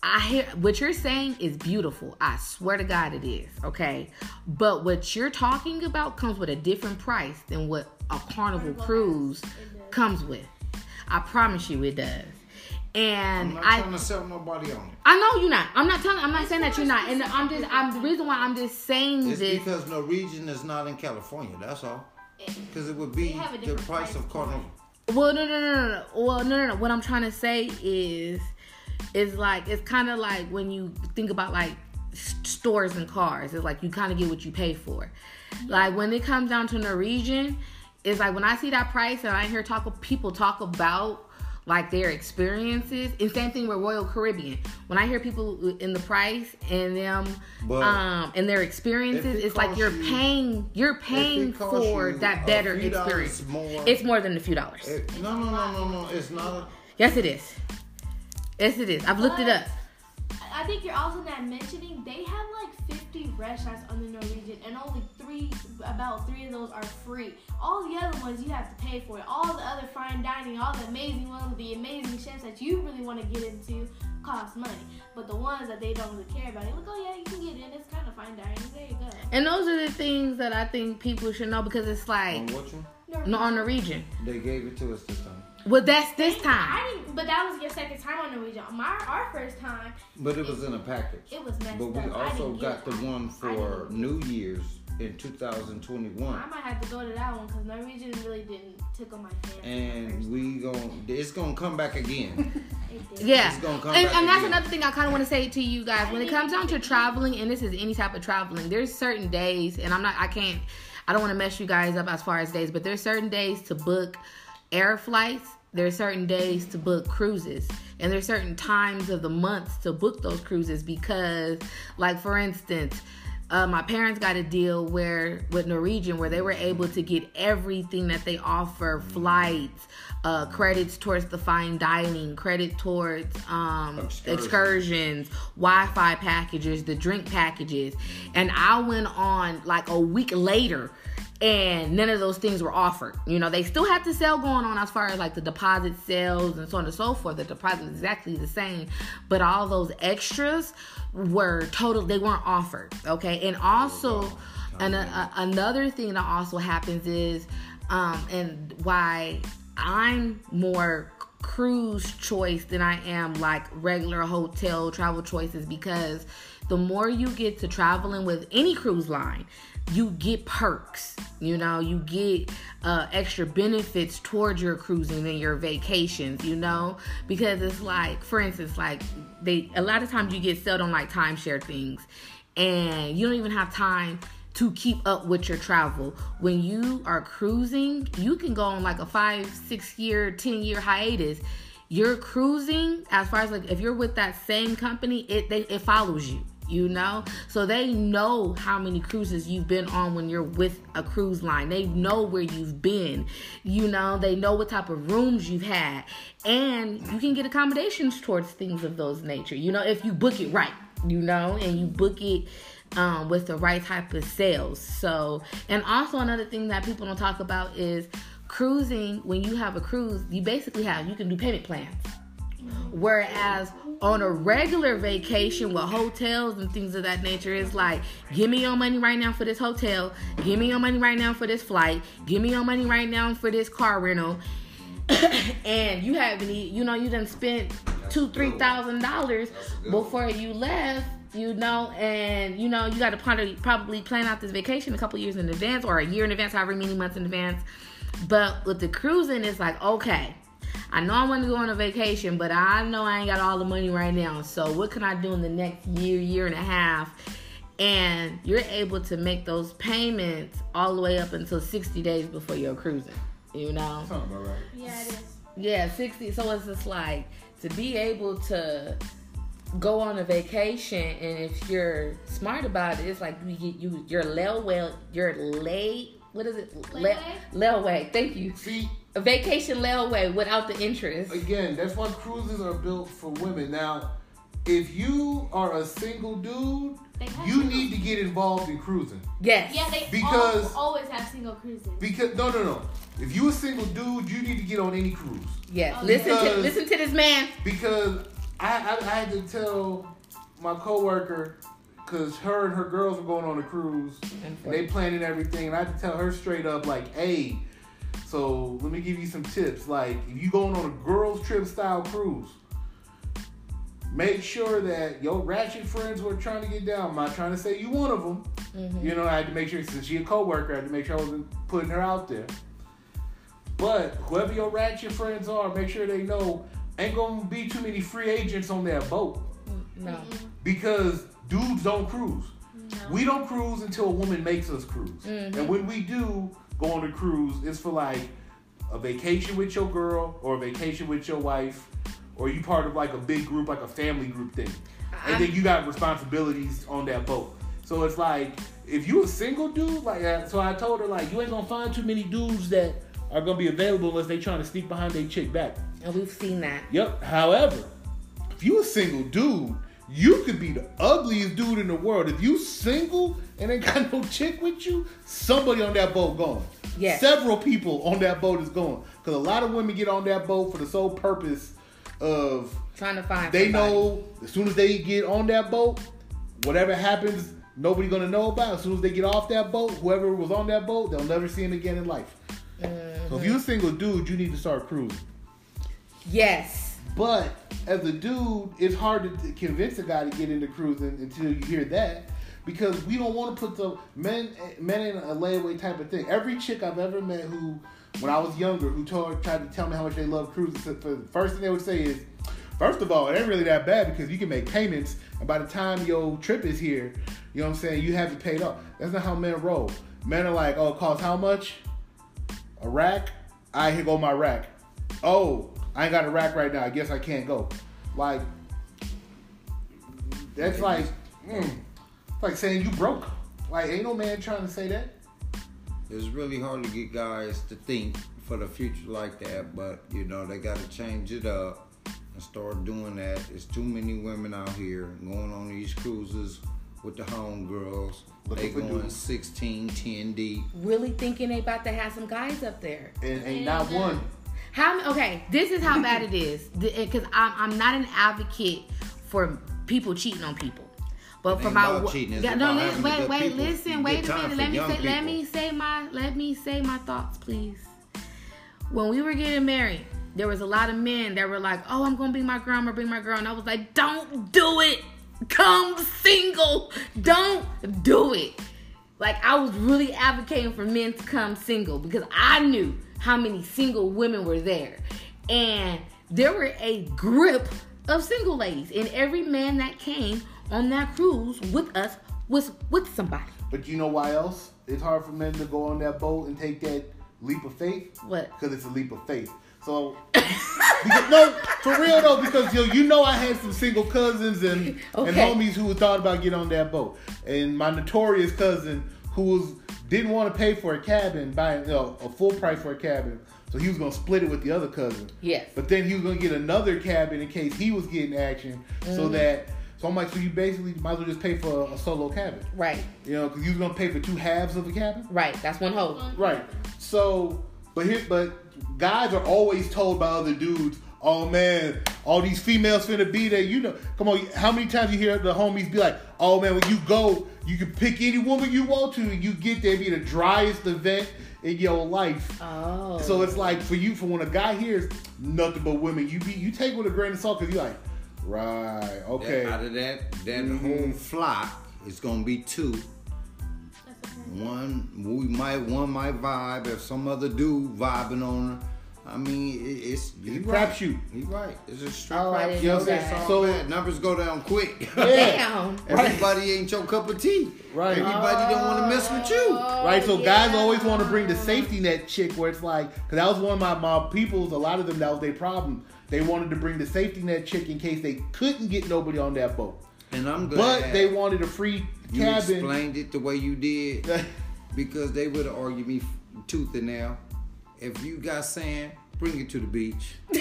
I hear what you're saying is beautiful. I swear to God, it is, okay? But what you're talking about comes with a different price than what a carnival Carnival cruise has. It does. comes with. I promise you, it does. I'm not I, trying to sell nobody on it I know you're not. I'm not telling. I'm not saying that you're not. And I'm just. I'm the reason why I'm just saying it's this. because Norwegian is not in California that's all because it would be They have a the price price of point. carnival Well, no, no, no, no, no. Well, no, no, no. What I'm trying to say is, is like it's kind of like when you think about like stores and cars. It's like you kind of get what you pay for. Like when it comes down to Norwegian, it's like when I see that price and I hear talk of people talk about like their experiences. And same thing with Royal Caribbean. When I hear people in the price and them But um and their experiences, it it's like you're you- paying you're paying for you that better experience. more- It's more than a few dollars. It- no, no, no, no, no. It's not. A, Yes, it is. Yes, it is. I've looked it up. I think you're also not mentioning they have like 50 restaurants on the Norwegian, and only three, about three of those are free. All the other ones you have to pay for. It. All the other fine dining, all the amazing ones, the amazing chefs that you really want to get into, cost money. But the ones that they don't really care about, you're like, oh yeah, you can get in. It's kind of fine dining. There you go. And those are the things that I think people should know because it's like on which one? no on the region. They gave it to us this time. Well, that's this I time. didn't, but that was your second time on Norwegian. My our first time, But it was in a package. it was messed But we up. Also got the it. one for New Year's in 2021. I might have to go to that one because Norwegian really didn't tickle my fancy. And we gon' it's gonna come back again. It did. Yeah, It's gonna come and, back and that's again. another thing I kind of want to say to you guys. When it comes down to traveling, and this is any type of traveling, there's certain days, and I'm not, I can't, I don't want to mess you guys up as far as days, but there's certain days to book air flights. there are certain days to book cruises, and there are certain times of the months to book those cruises because, like for instance. Uh, my parents got a deal where with Norwegian where they were able to get everything that they offer flights, uh, credits towards the fine dining, credit towards um, Excursions. excursions, Wi-Fi packages, the drink packages, and I went on like a week later. And none of those things were offered. You know, they still had the sale going on as far as like the deposit sales and so on and so forth. The deposit is exactly the same, but all those extras were total. They weren't offered. Okay, and also, an, a, another thing that also happens is, um, and why I'm more cruise choice than I am like regular hotel travel choices because the more you get to traveling with any cruise line, you get perks. You know, you get uh, extra benefits towards your cruising and your vacations. You know, because it's like, for instance, like they a lot of times you get sold on like timeshare things, and you don't even have time to keep up with your travel. When you are cruising, you can go on like a five, six year, ten year hiatus. You're cruising as far as like if you're with that same company, it they, it follows you you know? So they know how many cruises you've been on when you're with a cruise line. They know where you've been you know? They know what type of rooms you've had. And you can get accommodations towards things of those nature you know? If you book it right you know? And you book it um, with the right type of sales. So and also another thing that people don't talk about is cruising when you have a cruise you basically have you can do payment plans. Whereas on a regular vacation with hotels and things of that nature, it's like, give me your money right now for this hotel, give me your money right now for this flight, give me your money right now for this car rental. and you haven't, you know, you done spent two, three thousand dollars before you left you know, and you know, you got to probably probably plan out this vacation a couple years in advance or a year in advance, however many months in advance. But with the cruising, it's like, okay, I know I want to go on a vacation, but I know I ain't got all the money right now. So what can I do in the next year, year and a half? And you're able to make those payments all the way up until 60 days before you're cruising. You know? Sounds about right. Yeah, it is. Yeah, 60. So it's just like to be able to go on a vacation and if you're smart about it, it's like you get you you're lay well you're lay what is it? Layaway? Layaway. Thank you. See, A vacation layaway without the interest. again, that's why cruises are built for women. Now, if you are a single dude, you single- need to get involved in cruising. Yes. Yeah, they Because- al- always have single cruises. Because no, no, no. If you a single dude, you need to get on any cruise. Yes. Oh, listen to listen to this man. Because I, I, I had to tell my coworker, because her and her girls were going on a cruise, and they planning everything, and I had to tell her straight up, like, hey, so let me give you some tips. Like, if you going on a girls trip style cruise, make sure that your ratchet friends who are trying to get down, I'm not trying to say you one of them. Mm-hmm. You know, I had to make sure, since she a coworker, I had to make sure I wasn't putting her out there. But whoever your ratchet friends are, make sure they know ain't gonna be too many free agents on that boat No. because dudes don't cruise. No. We don't cruise until a woman makes us cruise. Mhm. And when we do go on a cruise, it's for like a vacation with your girl or a vacation with your wife, or you part of like a big group, like a family group thing. And then you got responsibilities on that boat. So it's like if you a single dude, like uh, so I told her like you ain't gonna find too many dudes that are gonna be available unless they trying to sneak behind their chick back. And we've seen that. Yep. However, if you a single dude, you could be the ugliest dude in the world. If you single and ain't got no chick with you, somebody on that boat going. Yes. Several people on that boat is going. Because a lot of women get on that boat for the sole purpose of Trying to find they somebody. know as soon as they get on that boat, whatever happens, nobody gonna know about. As soon as they get off that boat, whoever was on that boat, they'll never see him again in life. So if mm-hmm. you're a single dude, you need to start cruising. Yes. But as a dude, it's hard to convince a guy to get into cruising until you hear that. Because we don't want to put the men men in a layaway type of thing. Every chick I've ever met who, when I was younger, who told tried to tell me how much they love cruising, so the first thing they would say is, first of all, it ain't really that bad because you can make payments, and by the time your trip is here, you know what I'm saying, you have it paid off. That's not how men roll. Men are like, oh, it costs how much? A rack? I here go my rack. Oh, I ain't got a rack right now. I guess I can't go. Like that's like mm, it's like saying you broke. Like ain't no man trying to say that. It's really hard to get guys to think for the future like that, but you know they got to change it up and start doing that. There's too many women out here going on these cruises with the homegirls. Looking They for going dudes. 16, 10 deep. Really thinking they about to have some guys up there. And ain't not one. How okay? This is how bad it is because eh, I'm I'm not an advocate for people cheating on people. But for my cheating, Yeah, no, wait, wait, people. listen, wait a minute. Let me say, let me say my, let me say my thoughts, please. When we were getting married, there was a lot of men that were like, "Oh, I'm gonna bring my girl, I'm gonna bring my girl," and I was like, "Don't do it." come single. Don't do it. Like I was really advocating for men to come single because I knew how many single women were there. And there were a grip of single ladies. And every man that came on that cruise with us was with somebody. But you know why else? It's hard for men to go on that boat and take that leap of faith. What? Because it's a leap of faith. So, because, no, for real though, because yo, you know I had some single cousins and and homies who thought about getting on that boat, and my notorious cousin who was didn't want to pay for a cabin, buying you know, a full price for a cabin, so he was gonna split it with the other cousin. Yes. But then he was gonna get another cabin in case he was getting action, Mm-hmm. so that. So I'm like, so you basically might as well just pay for a solo cabin, Right. you know, because you was gonna pay for two halves of a cabin. Right. That's one whole, Right. So, but here, but guys are always told by other dudes, "Oh man, all these females finna be there." You know, come on. How many times you hear the homies be like, "Oh man, when you go, you can pick any woman you want to, and you get there, be the driest event in your life." Oh. So it's like for you, for when a guy hears nothing but women, you be you take with a grain of salt because you're like, right, okay, That- out of that, that Mhm. whole flock, it's gonna be two. One, we might, one might vibe. If some other dude vibing on her, I mean, it, it's he It's a right. crapshoot. He right. It's a straight Oh, I crap didn't shoot. know that. So- bad. numbers go down quick. Damn. Everybody ain't your cup of tea. Right. Everybody don't want to oh, mess with you. Right, so guys always want to bring the safety net chick where it's like, because that was one of my, my people's, a lot of them, that was their problem. They wanted to bring the safety net chick in case they couldn't get nobody on that boat. And I'm glad But they wanted a free you cabin. explained it the way you did because they would have argued me tooth and nail. If you got sand, bring it to the beach.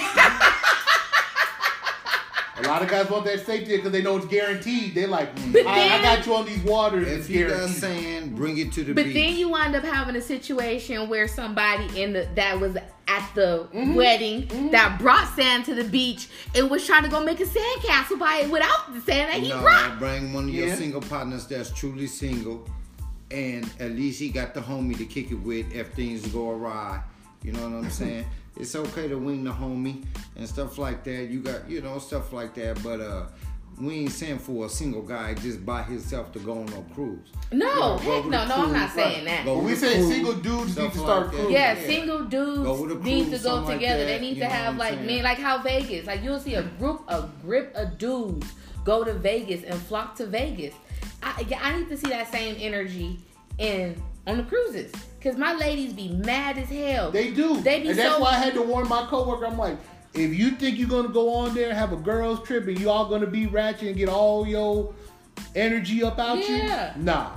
a lot of guys want that safety because they know it's guaranteed. They're like, But I, I got you on these waters. If you got sand, bring it to the But beach. then you wind up having a situation where somebody in the that was at the Mm-hmm. wedding that brought sand to the beach and was trying to go make a sand castle by it without the sand that he no, brought. bring one of your Yeah. single partners that's truly single, and at least he got the homie to kick it with if things go awry. You know what I'm saying? it's okay to wing the homie and stuff like that. You got, you know, stuff like that. But uh, we ain't saying for a single guy just by himself to go on no cruise. No, go heck with no, a no, I'm not saying right. that. Go we with a said cruise, single dudes need to start that. cruising. Yeah, Yeah. single Go dudes need to cruise, go something like together. they need you to have like saying? men, like how Vegas. Like you'll see a group, a grip of dudes go to Vegas and flock to Vegas. I, yeah, I need to see that same energy in on the cruises because my ladies be mad as hell. They do. They be and that's so- why I had to warn my coworker. I'm like, if you think you're gonna go on there and have a girls trip and you all gonna be ratchet and get all your energy up out Yeah. you, nah,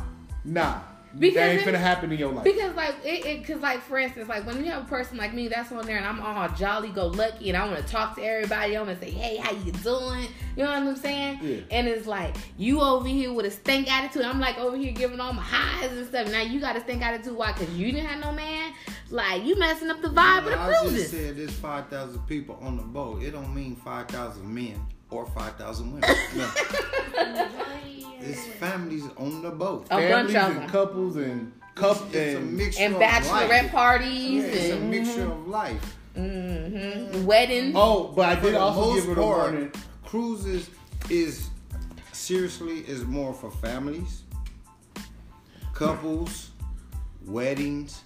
nah. Because that ain't it- gonna happen in your life. Because like it, it cause like for instance, like when you have a person like me that's on there and I'm all jolly go lucky and I want to talk to everybody, I want to say, hey, how you doing? You know what I'm saying? Yeah. And it's like you over here with a stink attitude. I'm like over here giving all my highs and stuff. Now you got a stink attitude. Why? Cause you didn't have no man. Like you messing up the vibe of the I just said there's 5,000 people on the boat. It don't mean 5,000 men or 5,000 women. No. It's families on the boat. A bunch Families of and them. couples and couple It's a and mixture And of bachelorette life. parties Yeah, it's a and mixture of life. mhm, weddings. oh, but I For did the also give her a warning. cruises is seriously is more for families, couples, weddings,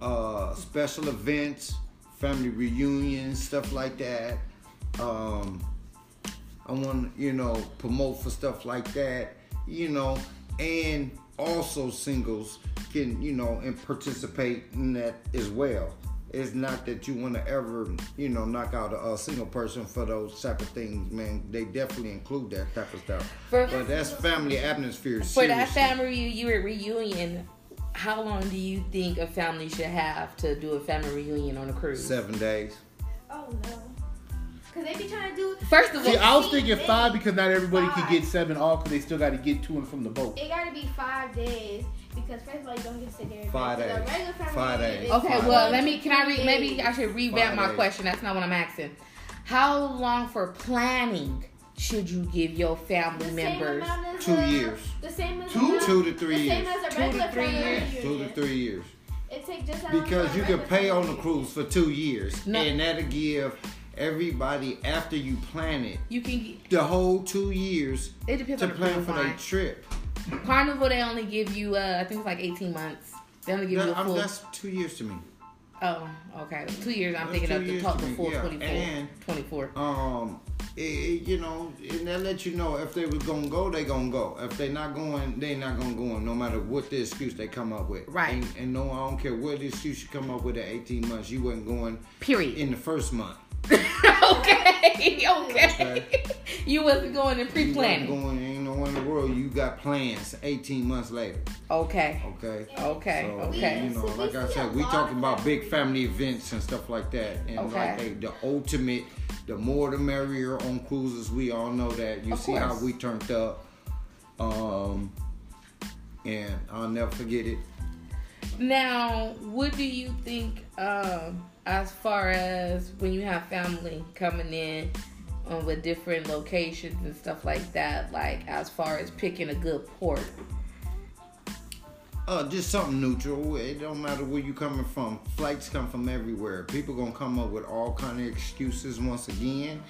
uh, special events, family reunions, stuff like that. Um, I want to, you know, promote for stuff like that, you know, and also singles can, you know, and participate in that as well. It's not that you want to ever, you know, knock out a, a single person for those type of things, man. They definitely include that type of stuff. For- but that's family atmosphere. For that seriously. family reunion, reunion, how long do you think a family should have to do a family reunion on a cruise? Seven days. Oh no. Cause they be trying to do. First of all, See, I was thinking five because not everybody Five. could get seven off because they still got to get to and from the boat. It gotta be five days because first of all you don't get to sit there. Five So days. regular Five days. okay, Five well, days. let me. Can I read? Maybe I should revamp my question. That's not what I'm asking. How long for planning should you give your family The members? amount as Two a- years. The same as Two? a, Two to three the years. Same as a Two to three family years. Two to three years. It takes just Because you can pay on the cruise for two years, No. and that'll give everybody after you plan it You can. get- the whole two years It depends to on plan for their trip. Carnival, they only give you. uh I think it's like eighteen months. They only give you That- a I'm- full. that's two years to me. Oh, okay. Two years. I'm That's thinking of the talk full yeah. 24. And- 24. Um, it, it- you know, and that let you know if they was gonna go, they gonna go. If they not going, they not gonna go. No matter what the excuse they come up with. Right. And, and no, I don't care what excuse you come up with at 18 months. You wasn't going Period. in the first month. okay. Okay. Okay. you wasn't going in You wasn't pre-planning. going. Ain't no in the world. You got plans 18 months later. Okay. Okay. Okay. So, Okay. You know, So like I said, we talking about big family events and stuff like that. And Okay. like they, the ultimate, the more the merrier on cruises. We all know that. You Of see how we turned up. Um, and I'll never forget it. Now, what do you think um, as far as when you have family coming in um, with different locations and stuff like that? Like as far as picking a good port. Uh, just something neutral. It don't matter where you coming from. Flights come from everywhere. People gonna come up with all kind of excuses. Once again,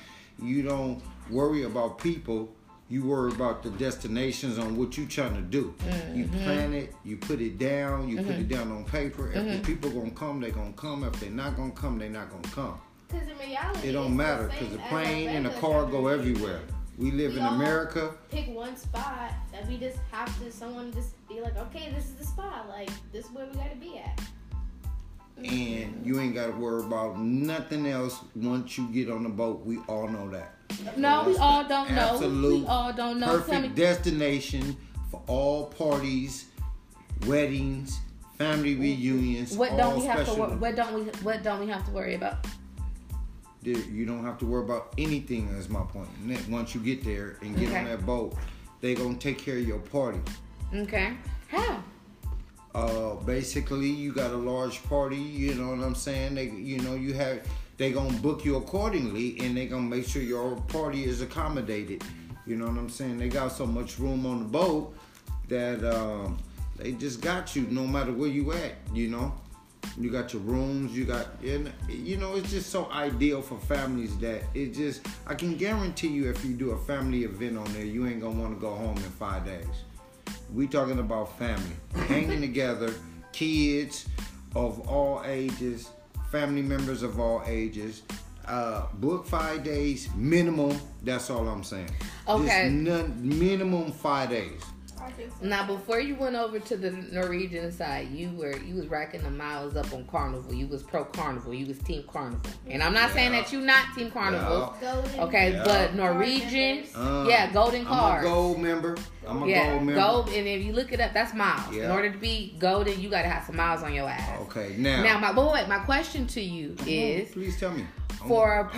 you don't worry about people. You worry about the destinations on what you trying to do. You mm-hmm. plan it. You put it down. You put it mm-hmm. down on paper. If the mm-hmm. people gonna come, they gonna come. If they not gonna come, they not gonna come. Because in reality, It don't matter because the same plane and the car go everywhere. We live We in all- America. Pick one spot that we just have to. Someone just be like, okay, this is the spot. Like this is where we gotta be at. and you ain't got to worry about nothing else once you get on the boat. We all know that. No, we all don't know. absolute We all don't know. Perfect destination for all parties, weddings, family reunions. What don't we have to? Wor- what don't we? What don't we have to worry about? You don't have to worry about anything. Is my point. Once you get there and get on that boat, they gonna take care of your party. Okay. How? uh basically you got a large party you know what i'm saying they you know you have they gonna book you accordingly and they gonna make sure your party is accommodated. You know what i'm saying? They got so much room on the boat that um they just got you no matter where you at you know? You got your rooms you got and you know it's just so ideal for families that it just i can guarantee you if you do a family event on there you ain't gonna want to go home in five days. We talking about family hanging together kids of all ages family members of all ages. Uh book five days minimum that's all i'm saying. Okay. Just none, minimum five days so. Now, before you went over to the Norwegian side, you were you was racking the miles up on Carnival. You was pro Carnival. You was team Carnival. And I'm not saying that you not team Carnival. Golden Okay, Yeah. but Norwegian, Uh, yeah, golden i'm card. a gold member i'm a yeah, gold member gold. And if you look it up, that's miles. In order to be golden, you gotta have some miles on your ass. okay now, Now, my boy, my question to you Come on, is please tell me I'm- for a I'm finna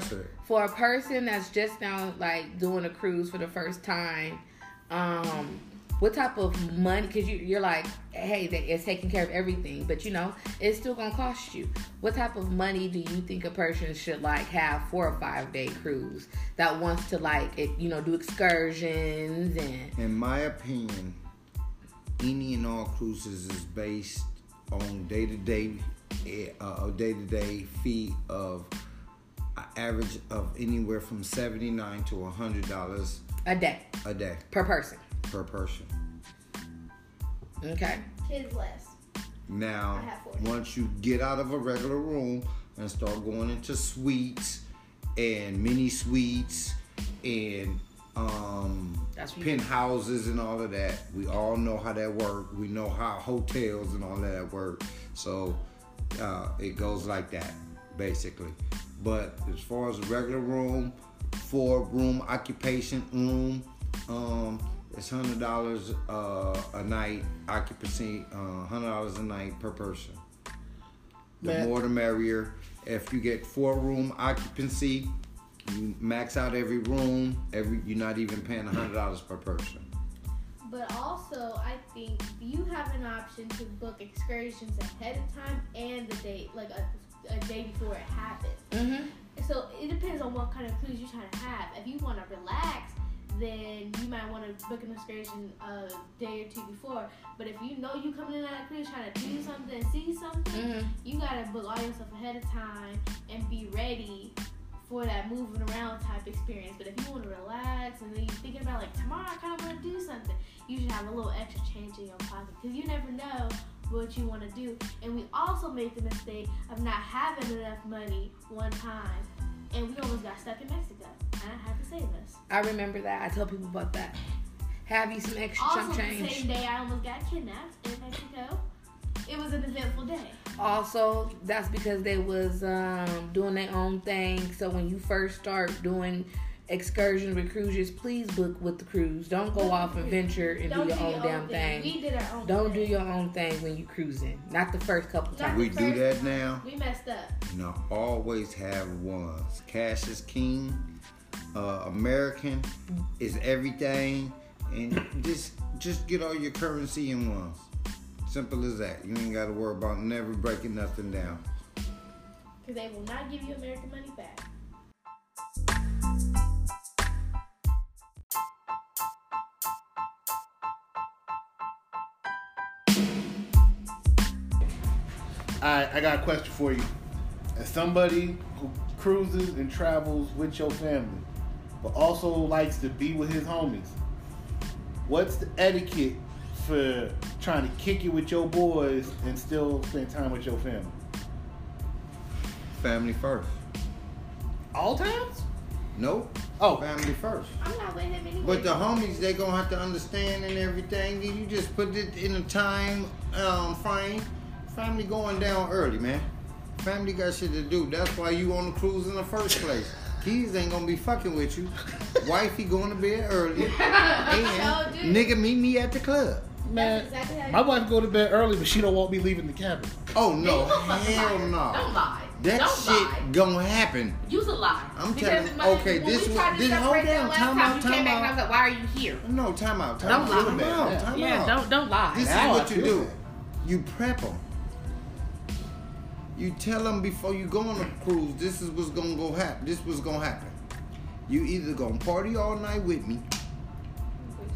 person for a person that's just now like doing a cruise for the first time um what type of money because you, you're like hey it's taking care of everything but you know it's still gonna cost you. What type of money do you think a person should like have for a five day cruise that wants to like you know do excursions and In my opinion, any and all cruises is based on day to day, a day to day fee of average of anywhere from seventy nine to hundred dollars a day a day per person per person. okay Kids less. Now, I have 40. once you get out of a regular room and start going into suites and mini suites and um, That's penthouses and all of that, we all know how that work. We know how hotels and all that work. So uh, it goes like that, basically. But as far as a regular room, four room occupation room, um, it's hundred dollars uh, a night occupancy, uh, hundred dollars a night per person. The Man. more the merrier. If you get four room occupancy, you max out every room. Every you're not even paying hundred dollars per person. But also, I think you have an option to book excursions ahead of time and the date, like a, a day before it happens. mm-hmm. So it depends on what kind of cruise you're trying to have. If you want to relax, then you might want to book an excursion a day or two before. But if you know you're coming in on a cruise trying to do something see something, Mm-hmm. you gotta book all your stuff ahead of time and be ready for that moving around type experience. But if you want to relax and then you're thinking about like tomorrow, I kind of want to do something, you should have a little extra change in your pocket because you never know what you want to do. And we also made the mistake of not having enough money one time, and we almost got stuck in Mexico, and I had to save us. I remember that. I tell people about that. Have you some extra Also, chump the same day I almost got kidnapped in Mexico. It was an eventful day. Also, that's because they was um, doing their own thing. So when you first start doing excursions with cruises, please book with the cruise. Don't go off and venture and Don't do your own damn thing. We did our own. Don't do your own thing when you cruising. Not the first couple Not times. We do that time. now. We messed up. You know, always have ones. Cash is king. Uh, American is everything, and just just get all your currency in ones. Simple as that. You ain't got to worry about never breaking nothing down. Because they will not give you American money back. I I got a question for you. As somebody who cruises and travels with your family, but also likes to be with his homies, what's the etiquette for trying to kick it with your boys and still spend time with your family? Family first. All times? Nope. Oh. Family first. I'm not with him anyway. But the homies, they gonna have to understand and everything. You just put it in a time um, frame. Family going down early, man. Family got shit to do. That's why you on the cruise in the first place. Keys ain't gonna be fucking with you. Wifey going to bed early. And do. nigga meet me at the club. Man, exactly my wife go to bed early, but she don't want me leaving the cabin. Oh no, You a fucking hell liar. no. Don't lie. That Don't shit lie. gonna happen. Use a lie. I'm Because telling- my- okay, when this we one- tried to this- hold that down, last time time, out, time came back and I out. was like, why are you here? No, time out. Time Don't out. lie. Time out. Time yeah, out. don't don't lie. This Now is what you do. that. You prep them. You tell them before you go on a cruise, this is what's gonna go happen. This was gonna happen. You either gonna party all night with me,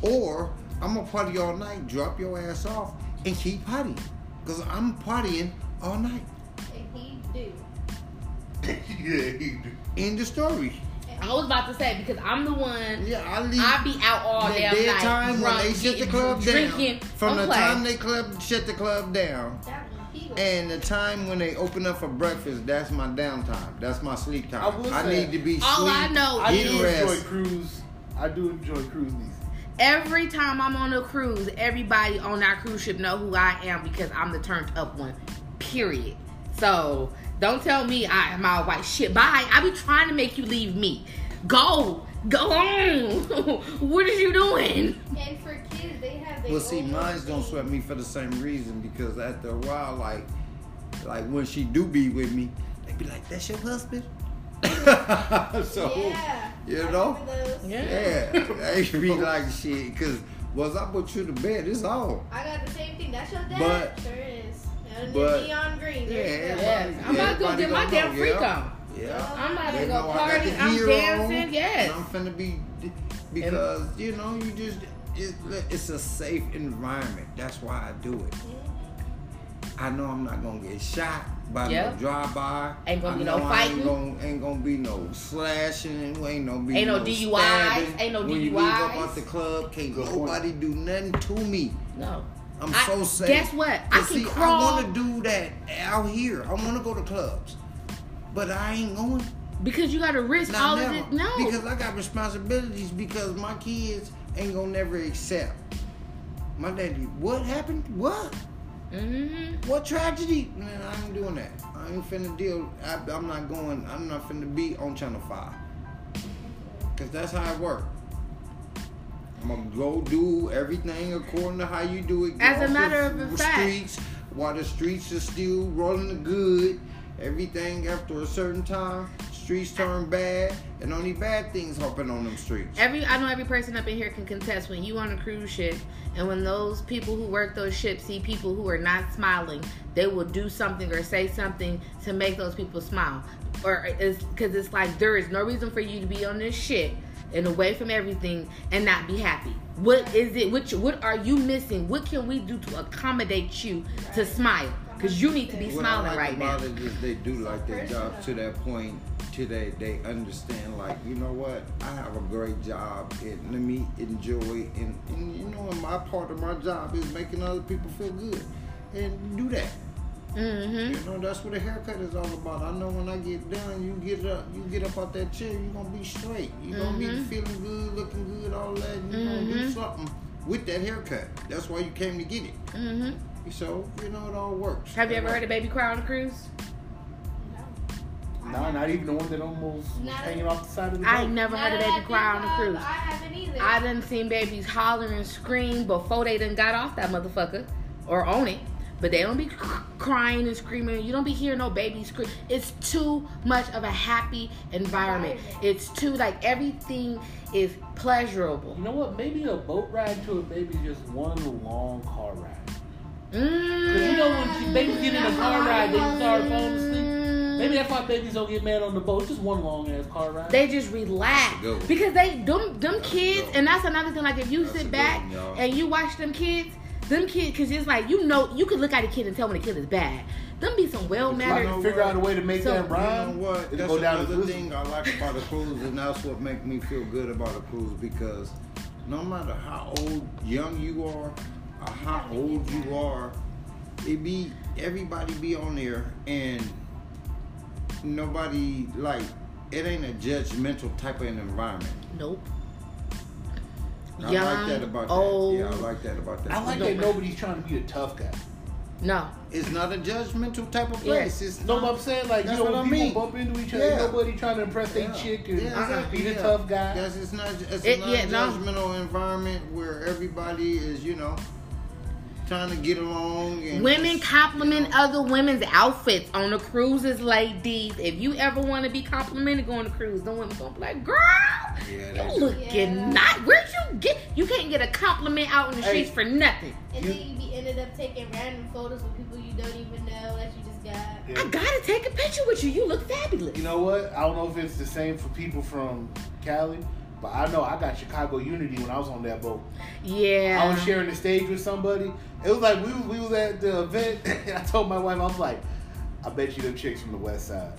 or I'm gonna party all night, drop your ass off, and keep partying. Cause I'm partying all night. And he do. yeah, he do. End the story. I was about to say because I'm the one. Yeah, I leave. I be out all damn dead night, time drunk, when they shut the club drinking. down. From Don't the time they club shut the club down. That one, he was. And the time when they open up for breakfast, that's my downtime. That's my sleep time. I will I, say, need to be All sleep. I know I do rest. enjoy cruise. I do enjoy cruising. Every time I'm on a cruise, everybody on that cruise ship know who I am because I'm the turned up one. Period. So don't tell me I am all white shit. Bye. I be trying to make you leave me. Go. Go on. what is you doing? And for kids, they have their Well, see, own mines don't thing. sweat me for the same reason because after a while, like, like when she do be with me, they be like, "That's your husband." so Yeah. you know, remember those. yeah, they be like shit. Cause once I put you to bed, it's on. I got the same thing. That's your dad. But- sure is. And but- the neon green. Yeah, There you Yes. I'm about to go get my damn freak yeah. on. Yeah. I'm about They to go know I party. I'm gear dancing. on, Yes. I'm finna be because you know you just it, it's a safe environment. That's why I do it. I know I'm not gonna get shot by Yep. no drive by. Ain't gonna I be no know I fighting. Ain't gonna, ain't gonna be no slashing. Ain't no be Ain't no no DUIs, stabbing. ain't no when you leave up DUIs. out the club, can't Good point. nobody do nothing to me. No. I'm I- so safe. guess what? I 'Cause can see, crawl- I want to do that out here. I want to go to clubs, but I ain't going. Because you got to risk Not all never. of it. No. Because I got responsibilities because my kids ain't gonna never accept. My daddy, what happened? What? hmm What tragedy? Man, I ain't doing that. I ain't finna deal. I, I'm not going. I'm not finna be on Channel Five. Cause that's how it works. I'm gonna go do everything according to how you do it. As a matter the of f- fact. streets while the streets are still rolling the good. Everything after a certain time, streets turn bad, and only bad things happen on them streets. Every I know every person up in here can contest when you on a cruise ship and when those people who work those ships see people who are not smiling, they will do something or say something to make those people smile. Or it's because it's like there is no reason for you to be on this ship and away from everything and not be happy. What is it? What what are you missing? What can we do to accommodate you to smile? Because you need to be What I smiling like right now. about it is they do like their job to that point till they they understand like you know what I have a great job and let me enjoy and, and you know my part of my job is making other people feel good and do that. Mm-hmm. You know that's what a haircut is all about. I know when I get done, you get up, you get up out that chair, you're gonna be straight. You're gonna be Mhm. feeling good, looking good, all that. And you're gonna do Mhm. something with that haircut. That's why you came to get it. So you know it all works. Have you ever heard a baby cry on a cruise? No, not even the one that almost Not- hanging off the side of the I boat. ain't never heard a baby cry on a cruise. I haven't either. I done seen babies holler and scream before they done got off that motherfucker or on it. But they don't be crying and screaming. You don't be hearing no baby scream. It's too much of a happy environment. Environment. It's too like everything is pleasurable. You know what? Maybe a boat ride to a baby is just one long car ride. Mm. Cause you know when she- babies get in a car ride, they start falling asleep. Maybe that's why babies don't get mad on the boat. It's just one long ass car ride. They just relax That's a good one. because they them them That's kids, and that's another thing. Like if you That's sit back one, and you watch them kids, them kids, because it's like you know you could look at a kid and tell when a kid is bad. Them be some well I mannered. know can figure out a way to make So- that You know rhyme. what? That's go down another to thing I like about a cruise, and that's what make me feel good about a cruise because no matter how old, young you are, or how old you are, it be everybody be on there and nobody like it ain't a judgmental type of an environment. Nope. I Young, like that about old. that. Yeah, I like that about that. I like that nobody's trying to be a tough guy. No. It's not a judgmental type of Yeah. place. It's No, not, but I'm saying like That's you know what when I people mean. bump into each other, Yeah. nobody trying to impress their Yeah. chick and Yeah, exactly, be the yeah. tough guy. That's it's not it's It- a yeah, no. non-judgmental environment where everybody is you know trying to get along. And Women just, compliment you know, other women's outfits on the cruises, ladies. If you ever want to be complimented going to cruise, the women gonna be like, "Girl, Yeah, you they- looking Yeah. not. Where'd you get? You can't get a compliment out in the Hey. streets for nothing. And You- then you be ended up taking random photos with people you don't even know that you just got. Yeah. I gotta take a picture with you. You look fabulous. You know what? I don't know if it's the same for people from Cali, but I know I got Chicago Unity when I was on that boat. yeah. I was sharing the stage with somebody. It was like we was, we was at the event, and I told my wife, I was like, I bet you them chicks from the West Side.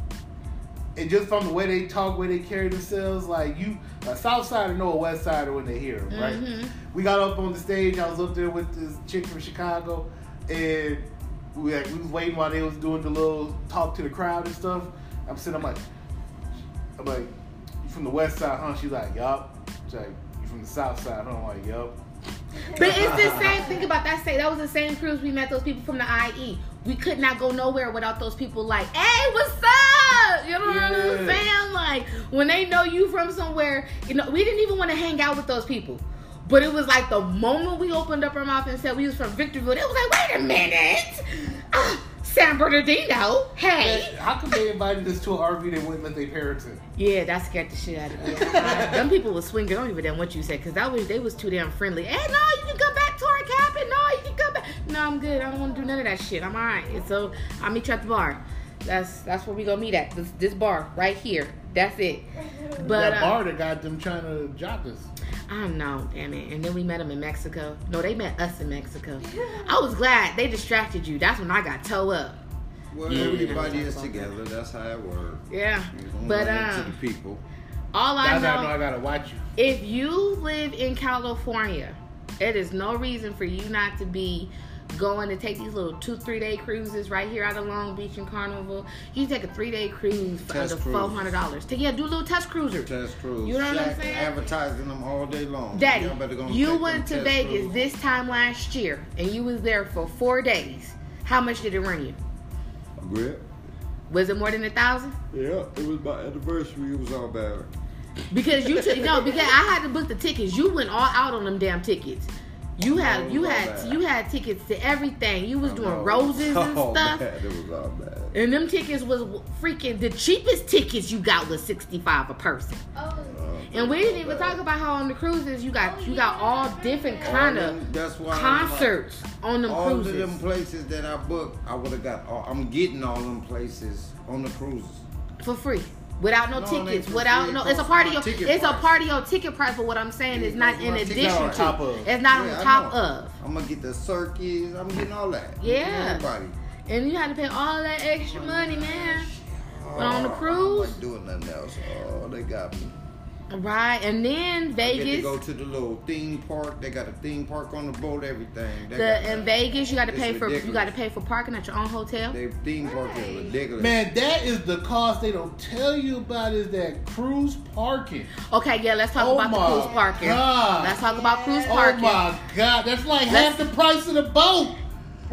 And just from the way they talk, way they carry themselves, like you, a South Sider know a West Sider when they hear them, right? Mhm. We got up on the stage. I was up there with this chick from Chicago, and we like, we was waiting while they was doing the little talk to the crowd and stuff. I'm sitting, I'm like, I'm like, you from the West Side, huh? She's like, yup. She's like, you from the South Side, huh? I'm like, yup. But it's the same thing about that. Say that was the same cruise we met those people from the IE. We could not go nowhere without those people. Like, hey, what's up? You know what I'm saying? Like when they know you from somewhere, you know, we didn't even want to hang out with those people. But it was like the moment we opened up our mouth and said we was from Victorville, it was like, wait a minute, Ah, San Bernardino. Hey, How come they invited us to an RV they wouldn't let their parents in? yeah, that scared the shit out of me. Uh, them people was swinging. I don't even know what you said because that was they was too damn friendly. Hey, no, you can come back to our cabin. No, you can come back. No, I'm good. I don't want to do none of that shit. I'm all right. So I'll meet you at the bar. That's that's where we gonna meet at. This this bar right here. That's it. But that uh, bar that got them trying to jock us. I don't know, damn it. And then we met them in Mexico. No, they met us in Mexico. I was glad they distracted you. That's when I got toe up. Well, Yeah. everybody is together. That's how it works. Yeah. You don't But run into um, the people. all I know. I know I gotta watch you. if you live in California, it is no reason for you not to be going to take these little two, three day cruises right here out of Long Beach and Carnival. You take a three day cruise for Test under four hundred dollars. Yeah, do a little test cruiser. Test cruise. You know what I'm saying? Advertising them all day long. Daddy, go you went to Vegas cruise. this time last year and you was there for four days. How much did it run you? A Grip. Was it more than a thousand? Yeah, it was my anniversary. It was all bad. Because you took no, because I had to book the tickets. You went all out on them damn tickets. You had you it was all had bad. you had tickets to everything. You was doing roses and all stuff. Bad. It was all bad. And them tickets was freaking the cheapest tickets you got was sixty five a person. Oh, Uh, And we didn't even bad. talk about how on the cruises you got Oh, you got all different kind All of them- that's why I'm like- concerts on them all cruises. of them places that I booked, I would have got. All, I'm getting all them places on the cruises. for free. Without no, No, tickets, without no, it's a part of your, ticket it's a price. part of your ticket price. But what I'm saying is not in addition on to, top of. it's not on Yeah, I top of. I'm gonna get the circus. I'm getting all that. Yeah. Everybody. And you had to pay all that extra money, man. Oh, but on the Oh, cruise, like, doing nothing else. Oh, they got me. Right, and then I get to Vegas. go to the little theme park. They got a theme park on the boat. Everything. They The got in. Vegas, you got to It's pay for you got to pay for parking at your own hotel. Their theme park is ridiculous. Man, that is the cost they don't tell you about is that cruise parking. Okay, yeah, let's talk Oh about the cruise parking. God. Let's talk about cruise oh parking. Oh my god, that's like half the price of the boat.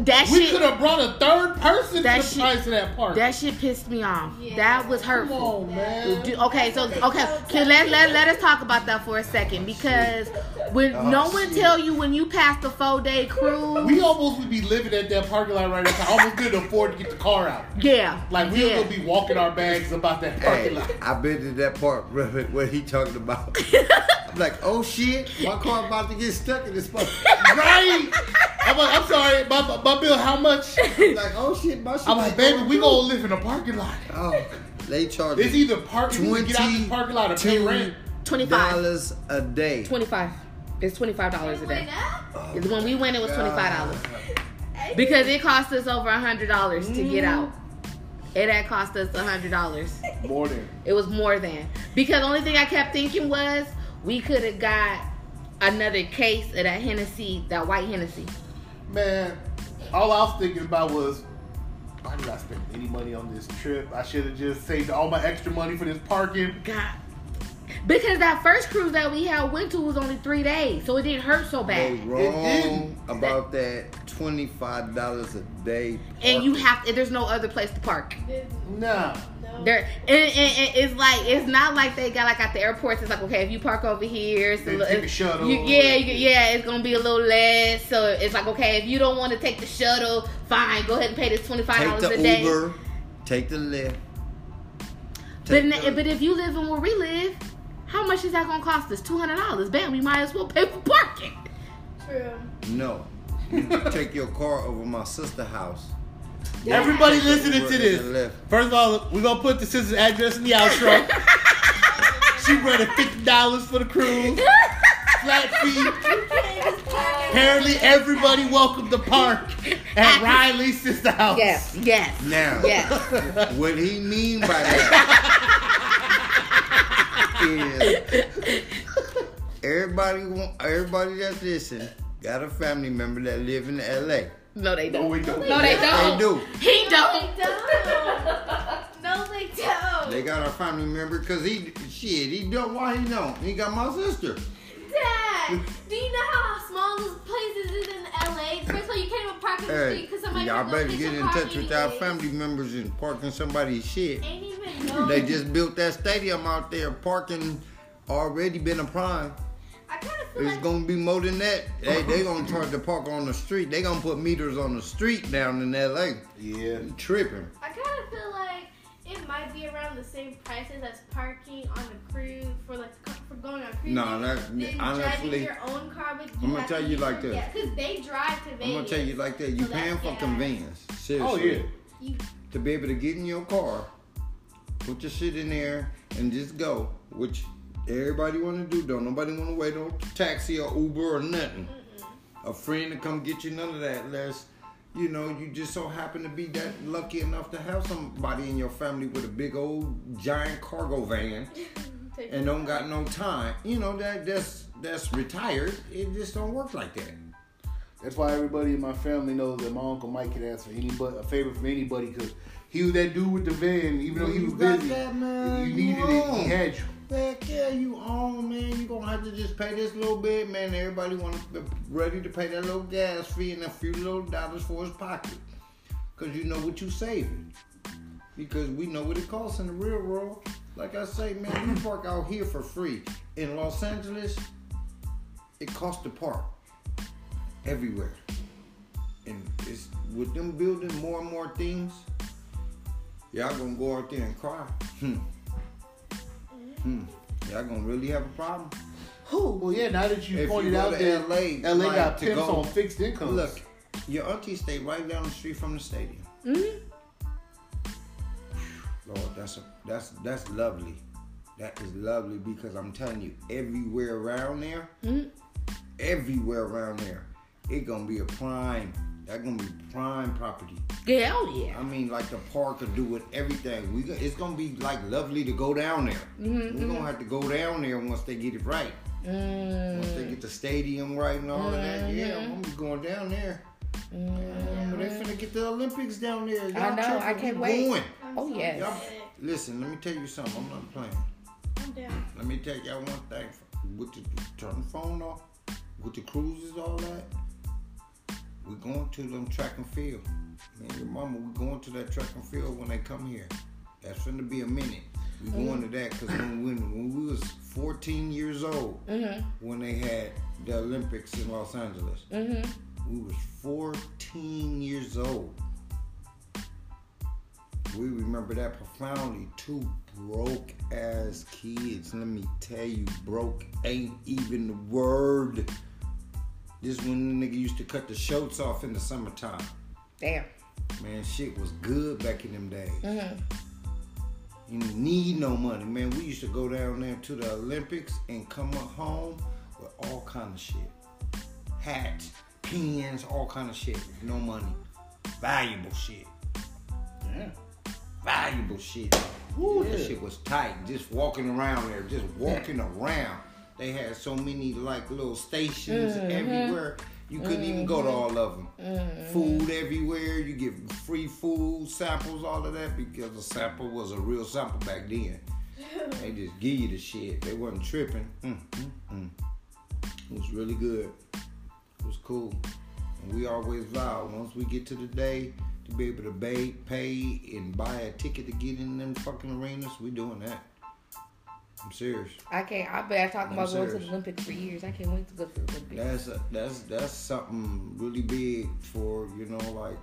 That We shit, could have brought a third person That for the shit- price of that park. that shit pissed me off. Yeah. That was Come hurtful. on, man. Do- Okay, so okay, so let, let let us talk about that for a second because when Oh, no one shit. tell you when you pass the four day cruise, We almost would be living at that parking lot right now. I almost couldn't afford to get the car out. yeah, Like we yeah. were gonna be walking our bags about that parking Hey, lot. I've been to that part, brother, what he talking about. I'm like, oh shit, my car about to get stuck in this spot. Right? I'm like, I'm sorry, my, my bill, how much? I'm like, oh shit, my shit. I'm like, baby, we through." gonna live in a parking lot. Oh, they charge It's either park, you get out this parking lot or pay rent. twenty five. dollars a day. Twenty five. It's twenty five dollars a day. up? When we went, it was twenty five dollars because it cost us over a hundred dollars to get mm-hmm. out. It had cost us a hundred dollars. More than. It was more than because the only thing I kept thinking was we could have got another case of that Hennessy, that white Hennessy. Man, all I was thinking about was, why did I spend any money on this trip? I should have just saved all my extra money for this parking. God. Because that first cruise that we had went to was only three days, so it didn't hurt so They bad. wrong didn't. about that twenty five dollars a day. And you parking. have there's no other place to park. Nah. No. There, and, and, and it's like it's not like they got like at the airports. It's like okay, if you park over here, it's a They little, take a shuttle. You, yeah, you, yeah, it's gonna be a little less. So it's like okay, if you don't want to take the shuttle, fine, go ahead and pay this twenty five dollars the a day. Uber, take the Lyft. But take n- the- but if you live in where we live, how much is that gonna cost us? Two hundred dollars. Bam, we might as well pay for parking. True. no, you take your car over my sister house. Everybody listening to this. First of all, we're gonna put the sister's address in the outro. she running fifty dollars for the cruise. Flat fee. Apparently, everybody welcome to park at Riley's sister house. Yes, yes, Now, yes. what he mean by that is everybody want everybody that's listening got a family member that live in L.A. No, they don't. we don't. No, they don't. They do. He No, don't. they don't. No, they don't. They got a family member because he shit. He don't. Why he don't? He got my sister. Dad, do you know how small this place is in LA? First of all, you can't even park in the Hey, street because somebody y'all better get in touch with our anyways. family members and parking somebody's shit. Ain't even know. They just built that stadium out there. Parking already been a prime. I kind of feel It's like gonna be more than that. They uh-huh. they gonna charge the park on the street. They gonna put meters on the street down in L.A. Yeah. You tripping? I kind of feel like it might be around the same prices as parking on the cruise for like for going on cruise. Nah, that- Then driving honestly, your own car, but you I'ma tell you like your- this. Yeah, because they drive to Vegas. I'm gonna tell you like that. You So paying for gas. convenience. Oh yeah. You, To be able to get in your car, put your shit in there, and just go. Which everybody want to do. Don't nobody want to wait on taxi or Uber or nothing. A friend to come get you. None of that. Unless you know you just so happen to be that lucky enough to have somebody in your family with a big old giant cargo van and don't got no time. You know that that's that's retired. It just don't work like that. That's why everybody in my family knows that my uncle Mike could ask for anybody a favor from anybody because he was that dude with the van. Even though he You was got busy, that, man. if you You needed it, he had you. Heck yeah, you on, man. You gonna have to just pay this little bit, man. Everybody want to be ready to pay that little gas fee and a few little dollars for his pocket, cause you know what you're saving. Because we know what it costs in the real world. Like I say, man, you park out here for free in Los Angeles. It costs to park everywhere, and it's with them building more and more things. Y'all gonna go out there and cry. Hmm. Hmm. Y'all gonna really have a problem. Who? Well, yeah. Now that you If you pointed go out to that LA, LA like, got to pimps go- on fixed incomes. Look, your auntie stay right down the street from the stadium. Mhm. Lord, that's a, that's that's lovely. That is lovely because I'm telling you, everywhere around there, Mhm. everywhere around there, it gonna be a prime That gonna be prime property. Yeah, hell yeah. I mean, like the park will do it, everything. We go, it's gonna be like lovely to go down there. Mm-hmm, We're gonna have to go down there once they get it right. Once they get the stadium right and all of that, yeah, Mm-hmm. I'm gonna be going down there. Um, but they finna get the Olympics down there. Y'all I know. I can't We wait. Going. Oh yes. Y'all, listen, let me tell you something. I'm not playing. I'm down. Let me tell y'all one thing. With the turn the phone off, with the cruises, all that, we going to them track and field. Me and your mama, we're going to that track and field when they come here. That's gonna be a minute. we're mm-hmm. going to that because when, when when we was 14 years old, mm-hmm. when they had the Olympics in Los Angeles, mm-hmm. we was 14 years old. We remember that profoundly. Two broke ass kids. Let me tell you, broke ain't even the word. This when the nigga used to cut the shorts off in the summertime. Damn. Man, shit was good back in them days. Mm-hmm. You didn't need no money, man. We used to go down there to the Olympics and come up home with all kind of shit. Hats, pins, all kind of shit. No money. Valuable shit. Yeah, Valuable shit. Ooh, that shit was tight. Just walking around there, just walking around. They had so many like little stations everywhere. You couldn't even go to all of them. Food everywhere. You get free food, samples, all of that because a sample was a real sample back then. they just give you the shit. They wasn't tripping. Mm, mm, mm. It was really good. It was cool. And we always vow once we get to the day to be able to pay, pay and buy a ticket to get in them fucking arenas, we doing that. I'm serious. I can't. I've been talking about going to the Olympics for years. I can't wait to go to the Olympics. That's a, that's that's something really big for you know like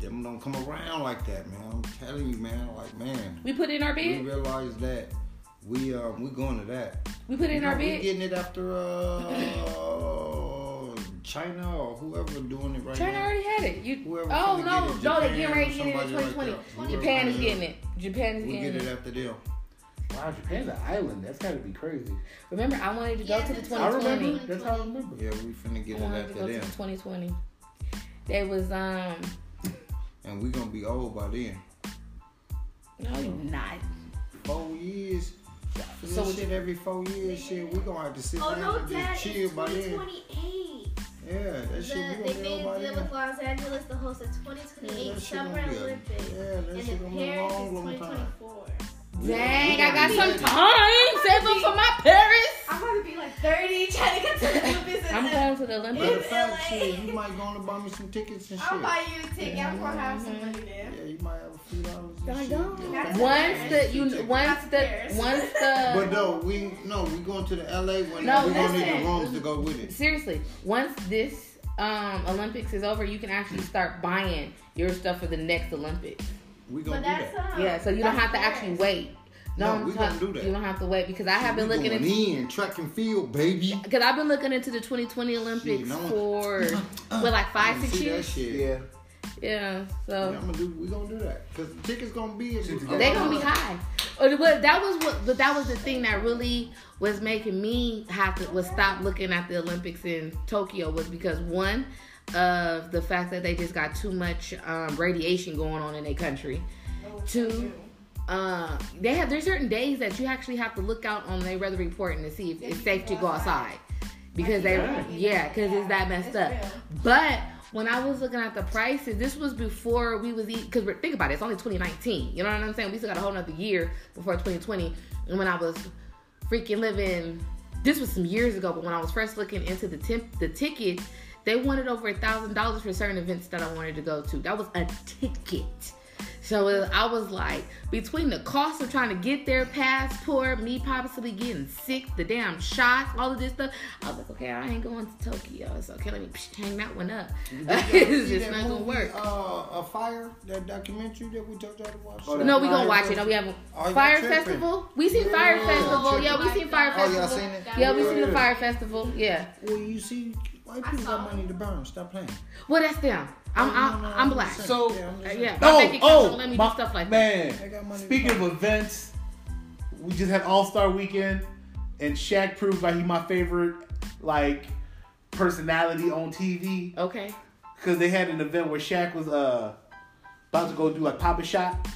them don't come around like that, man. I'm telling you, man. Like man, we put in our bid. we realize that we um we going to that. We put in our bid. we getting it after uh China or whoever doing it right China now. already had it. You. Whoever Oh no, it, no, they Japan getting ready to get it in somebody like 2020. Japan is getting it. Japan is We getting it. We get it. after them. Wow, Japan's an island. That's gotta be crazy. Remember, I wanted to go Yeah, to the that's- I remember. That's how I remember. Yeah, we finna get I it wanted to after go to the 2020. They was um. And we gonna be old by then. No, you're not. Four years. So So shit every four years, shit, we gonna have to sit Oh down no, and Dad! just chill by then. 2028. Yeah, that The, shit we they gonna be made old by a deal with Los Angeles to host the 2028 that shit Summer gonna be a- Olympics. yeah, that and shit in gonna be a Paris long, is long time. 2024. Dang, I got some time. Save up for my Paris. I'm gonna be like 30 trying to get to the Olympics. and I'm going to the Olympics. fact, LA. shit, you might go on to buy me some tickets and shit. I'll buy you a ticket. I'm gonna have some money there. Yeah, you might have a few dollars. and I don't. Yeah. Once the you once That's the Paris. once But no, we no, we going to the LA when No, we gonna need the rooms to go with it. seriously once this um Olympics is over, you can actually start buying your stuff for the next Olympics. We But gonna do that's that. um, Yeah, so you don't have to actually Paris. wait. No, No, I'm we gonna do that. You don't have to wait because I have been we looking going into in track and field, baby. because I've been looking into the 2020 Olympics Shit, no. for what like five six years. shit. Yeah. Yeah, Yeah, so I'm gonna do. We gonna do that because the tickets gonna be. they gonna be high. Or But that was what, but that was the thing that really was making me have to was stop looking at the Olympics in Tokyo was because one of the fact that they just got too much um, radiation going on in their country. Two, uh, they have there's certain days that you actually have to look out on their weather report and to see if it's safe to go outside because they yeah because it's that messed up. But when I was looking at the prices, this was before we was eat because think about it, it's only 2019. You know what I'm saying? We still got a whole nother year before 2020. And when I was freaking living, this was some years ago. But when I was first looking into the temp, the tickets, they wanted over a thousand dollars for certain events that I wanted to go to. That was a ticket. So it- I was like, between the cost of trying to get their passport, me possibly getting sick, the damn shots, all of this stuff, I was like, okay, I ain't going to Tokyo. So okay, let me hang that one up. it's See just that not gonna movie, work. Uh, a fire, that documentary that we told y'all to watch. Oh, no, we gonna watch it. No, we have Oh, a you Fire. Festival. We seen Fire Yeah, Festival. Yeah, we seen Fire Oh, y'all Festival. seen it? Yeah, we seen the Fire Festival. Yeah. Well, you see, white people got money to burn. Stop playing. Well, that's them. I'm No, I'm, no, no, I'm I'm black. So- Yeah, I'm just saying. yeah, Oh, oh, let me my- do stuff like man. They got money to Speaking of events, we just had All Star Weekend, and Shaq proves like he my favorite like personality on TV. Okay. because they had an event where Shaq was uh about to go do like pop a shot,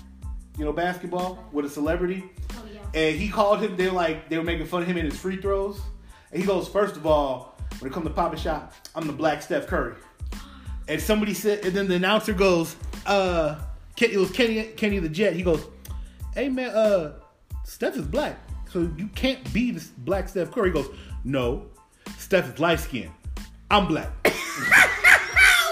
you know, basketball with a celebrity, Oh yeah. and he called him. They were like they were making fun of him in his free throws, and he goes, first of all, when it comes to pop a shot, I'm the black Steph Curry. And somebody said, and then the announcer goes, uh, it was Kenny Kenny the Jet. He goes, hey man, uh, Steph is black, so you can't be the black Steph Curry. He goes, no, Steph is light skinned. I'm black.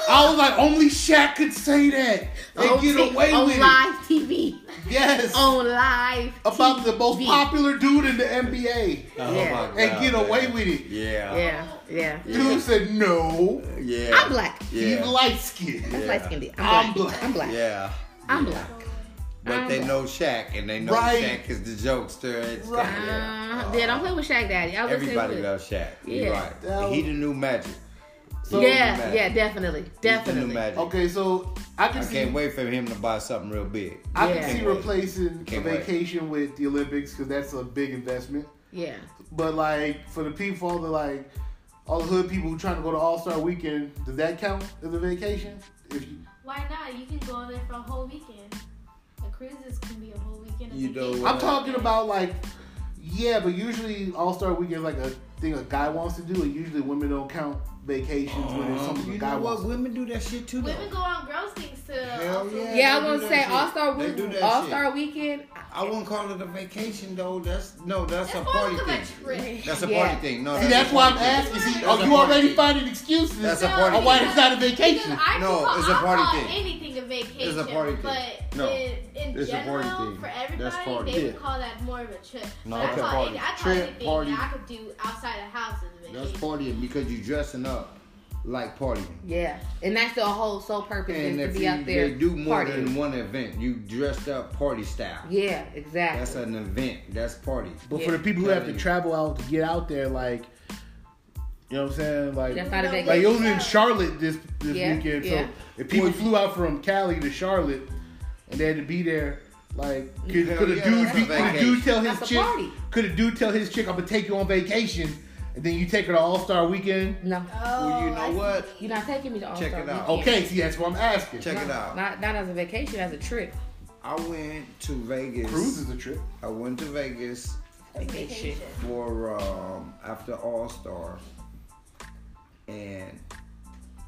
I was like, only Shaq could say that and on get away t- it. on live TV. Yes, On live about the most popular dude in the NBA Oh Yeah. my God, and get away with it. Yeah. Yeah, yeah. Dude said, no, Yeah. I'm black. Yeah. he's light skinned. That's Yeah. light skinned. I'm I'm black. black. I'm black. Yeah. I'm Yeah. black. But I'm they black. know Shaq and they know Right. Shaq is the jokester. It's Right. yeah. Uh, yeah, don't play with Shaq Daddy. I Everybody say with- loves Shaq. Yeah. You're right. That he was- the new magic. So, yeah, Magic. yeah, definitely, He's the new definitely. magic. Okay, so I can I see can't wait for him to buy something real big. I Yeah. can see Can't wait. replacing Can't a wait. vacation with the Olympics because that's a big investment. Yeah, But like for the people, all the like all the hood people who trying to go to All Star Weekend, does that count as a vacation? If you, Why not? You can go there for a whole weekend. The cruises can be a whole weekend. of You know vacation. I'm talking about like, yeah, but usually All Star Weekend is like a thing a guy wants to do, and usually women don't count vacations when it's uh-huh. something you a guy know what? wants. Women do that shit too. though. Women go on girls things to. Hell also- yeah. yeah. I they was gonna say shit. All Star They All. Star Weekend. I wouldn't call it a vacation though. That's no, that's, That's a party thing. a. That's a Yeah. party thing. No, See, a that's why I'm asking. See, oh, you already finding excuses That's a No, party on why it's not a vacation. No, it's a I'll party thing. anything a vacation. It's a party thing. But No, in, in it's a party general, thing. for everybody, they would call that more of a trip. No, I okay. call, Party. any- I call Trip, anything party. that I could do outside the house as That's partying because you're dressing up like partying. Yeah, and that's the whole sole purpose And is if to be you, out there they do more partying. than one event, you dressed up party style. Yeah, exactly. That's an event. That's party. But Yeah. for the people who have to travel out to get out there, like, you know what I'm saying? Like, That's not a like vacation. it was in Charlotte this this Yeah, weekend. yeah. So if people Well, flew out from Cali to Charlotte and they had to be there, like, could, Hell could a dude be, a could a dude tell his That's a chick? party. Could a dude tell his chick, "I'm gonna take you on vacation," and then you take her to All Star Weekend? no, well, you Oh, I know see. what? you're not taking me to All Star Check it out. Okay, see, that's what I'm asking. Check it out. Not not as a vacation, as a trip. I went to Vegas. Cruise is a trip. I went to Vegas Vacation. for um, after All Star, and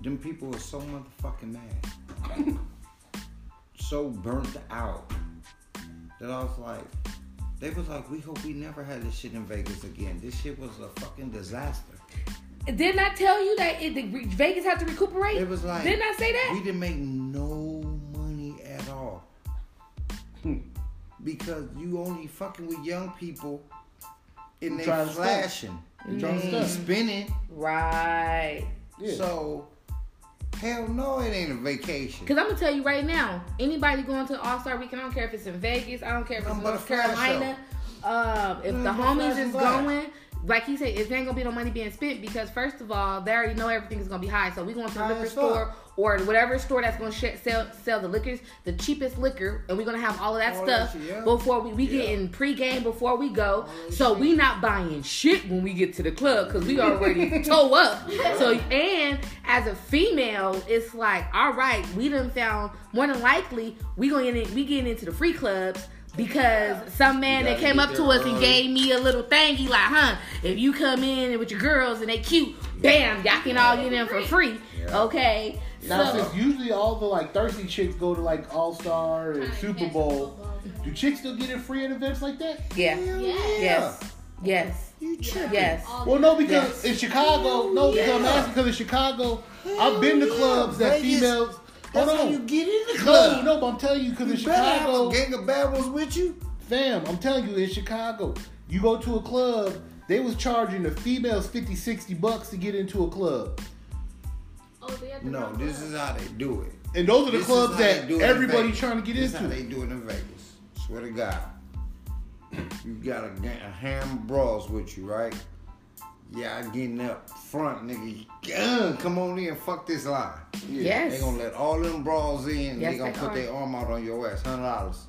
them people were so motherfucking mad, so burnt out that I was like, they was like, we hope we never had this shit in Vegas again. This shit was a fucking disaster. Didn't I tell you that it, the, Vegas had to recuperate? It was like Didn't I say that? We didn't make no money at all. Hmm. because you only fucking with young people and they Trying to stunt. flashing. You trying to They stunt. spinning. Right. Yeah. So hell no, it ain't a vacation. Because I'm to tell you right now, anybody going to All Star Weekend, I don't care if it's in Vegas, I don't care if it's Nothing but North Carolina. Um, if the homies is going, like he said, it ain't gonna be no money being spent because first of all, they already know everything is gonna be high. So we going to the liquor store or whatever store that's gonna sh- sell sell the liquors, the cheapest liquor, and we're gonna have all of that All that stuff shit, yeah. before we we Yeah. getting pregame before we go. that So shit. we not buying shit when we get to the club because we already toe up. So and as a female, it's like all right, we done found more than likely we going in we getting into the free clubs. Because some man that came up to there us and gave me a little thingy like, huh, if you come in with your girls and they cute, bam, y'all can all get in for free. Yeah. Okay. Now, so since usually all the like thirsty chicks go to like All Star and Super Bowl, do chicks still get it free at events like that? yeah. Hell Yes. Yes. Yes. You tripping. Yes. Well, no, because in Chicago, no, because I'm asking because in Chicago, I've been to yeah. clubs that Vegas, females. That's Hold how on. you get in the club. no, but I'm telling you because in You better have Chicago, a gang of bad ones with you. fam, I'm telling you in Chicago, you go to a club, they was charging the females 50, 60 bucks to get into a club. Oh, they have to No, this is how they do it. And those are the This is clubs how they that do it in everybody Vegas. trying to get this is how into. they do it in Vegas. Swear to God. You got a, ga- a ham bras with you, right? Yeah, I getting up front, nigga. Come on in, fuck this line. Yes. They gonna let all them brawls in. Yes, they gonna they put are. their arm out on your ass. Hundred dollars.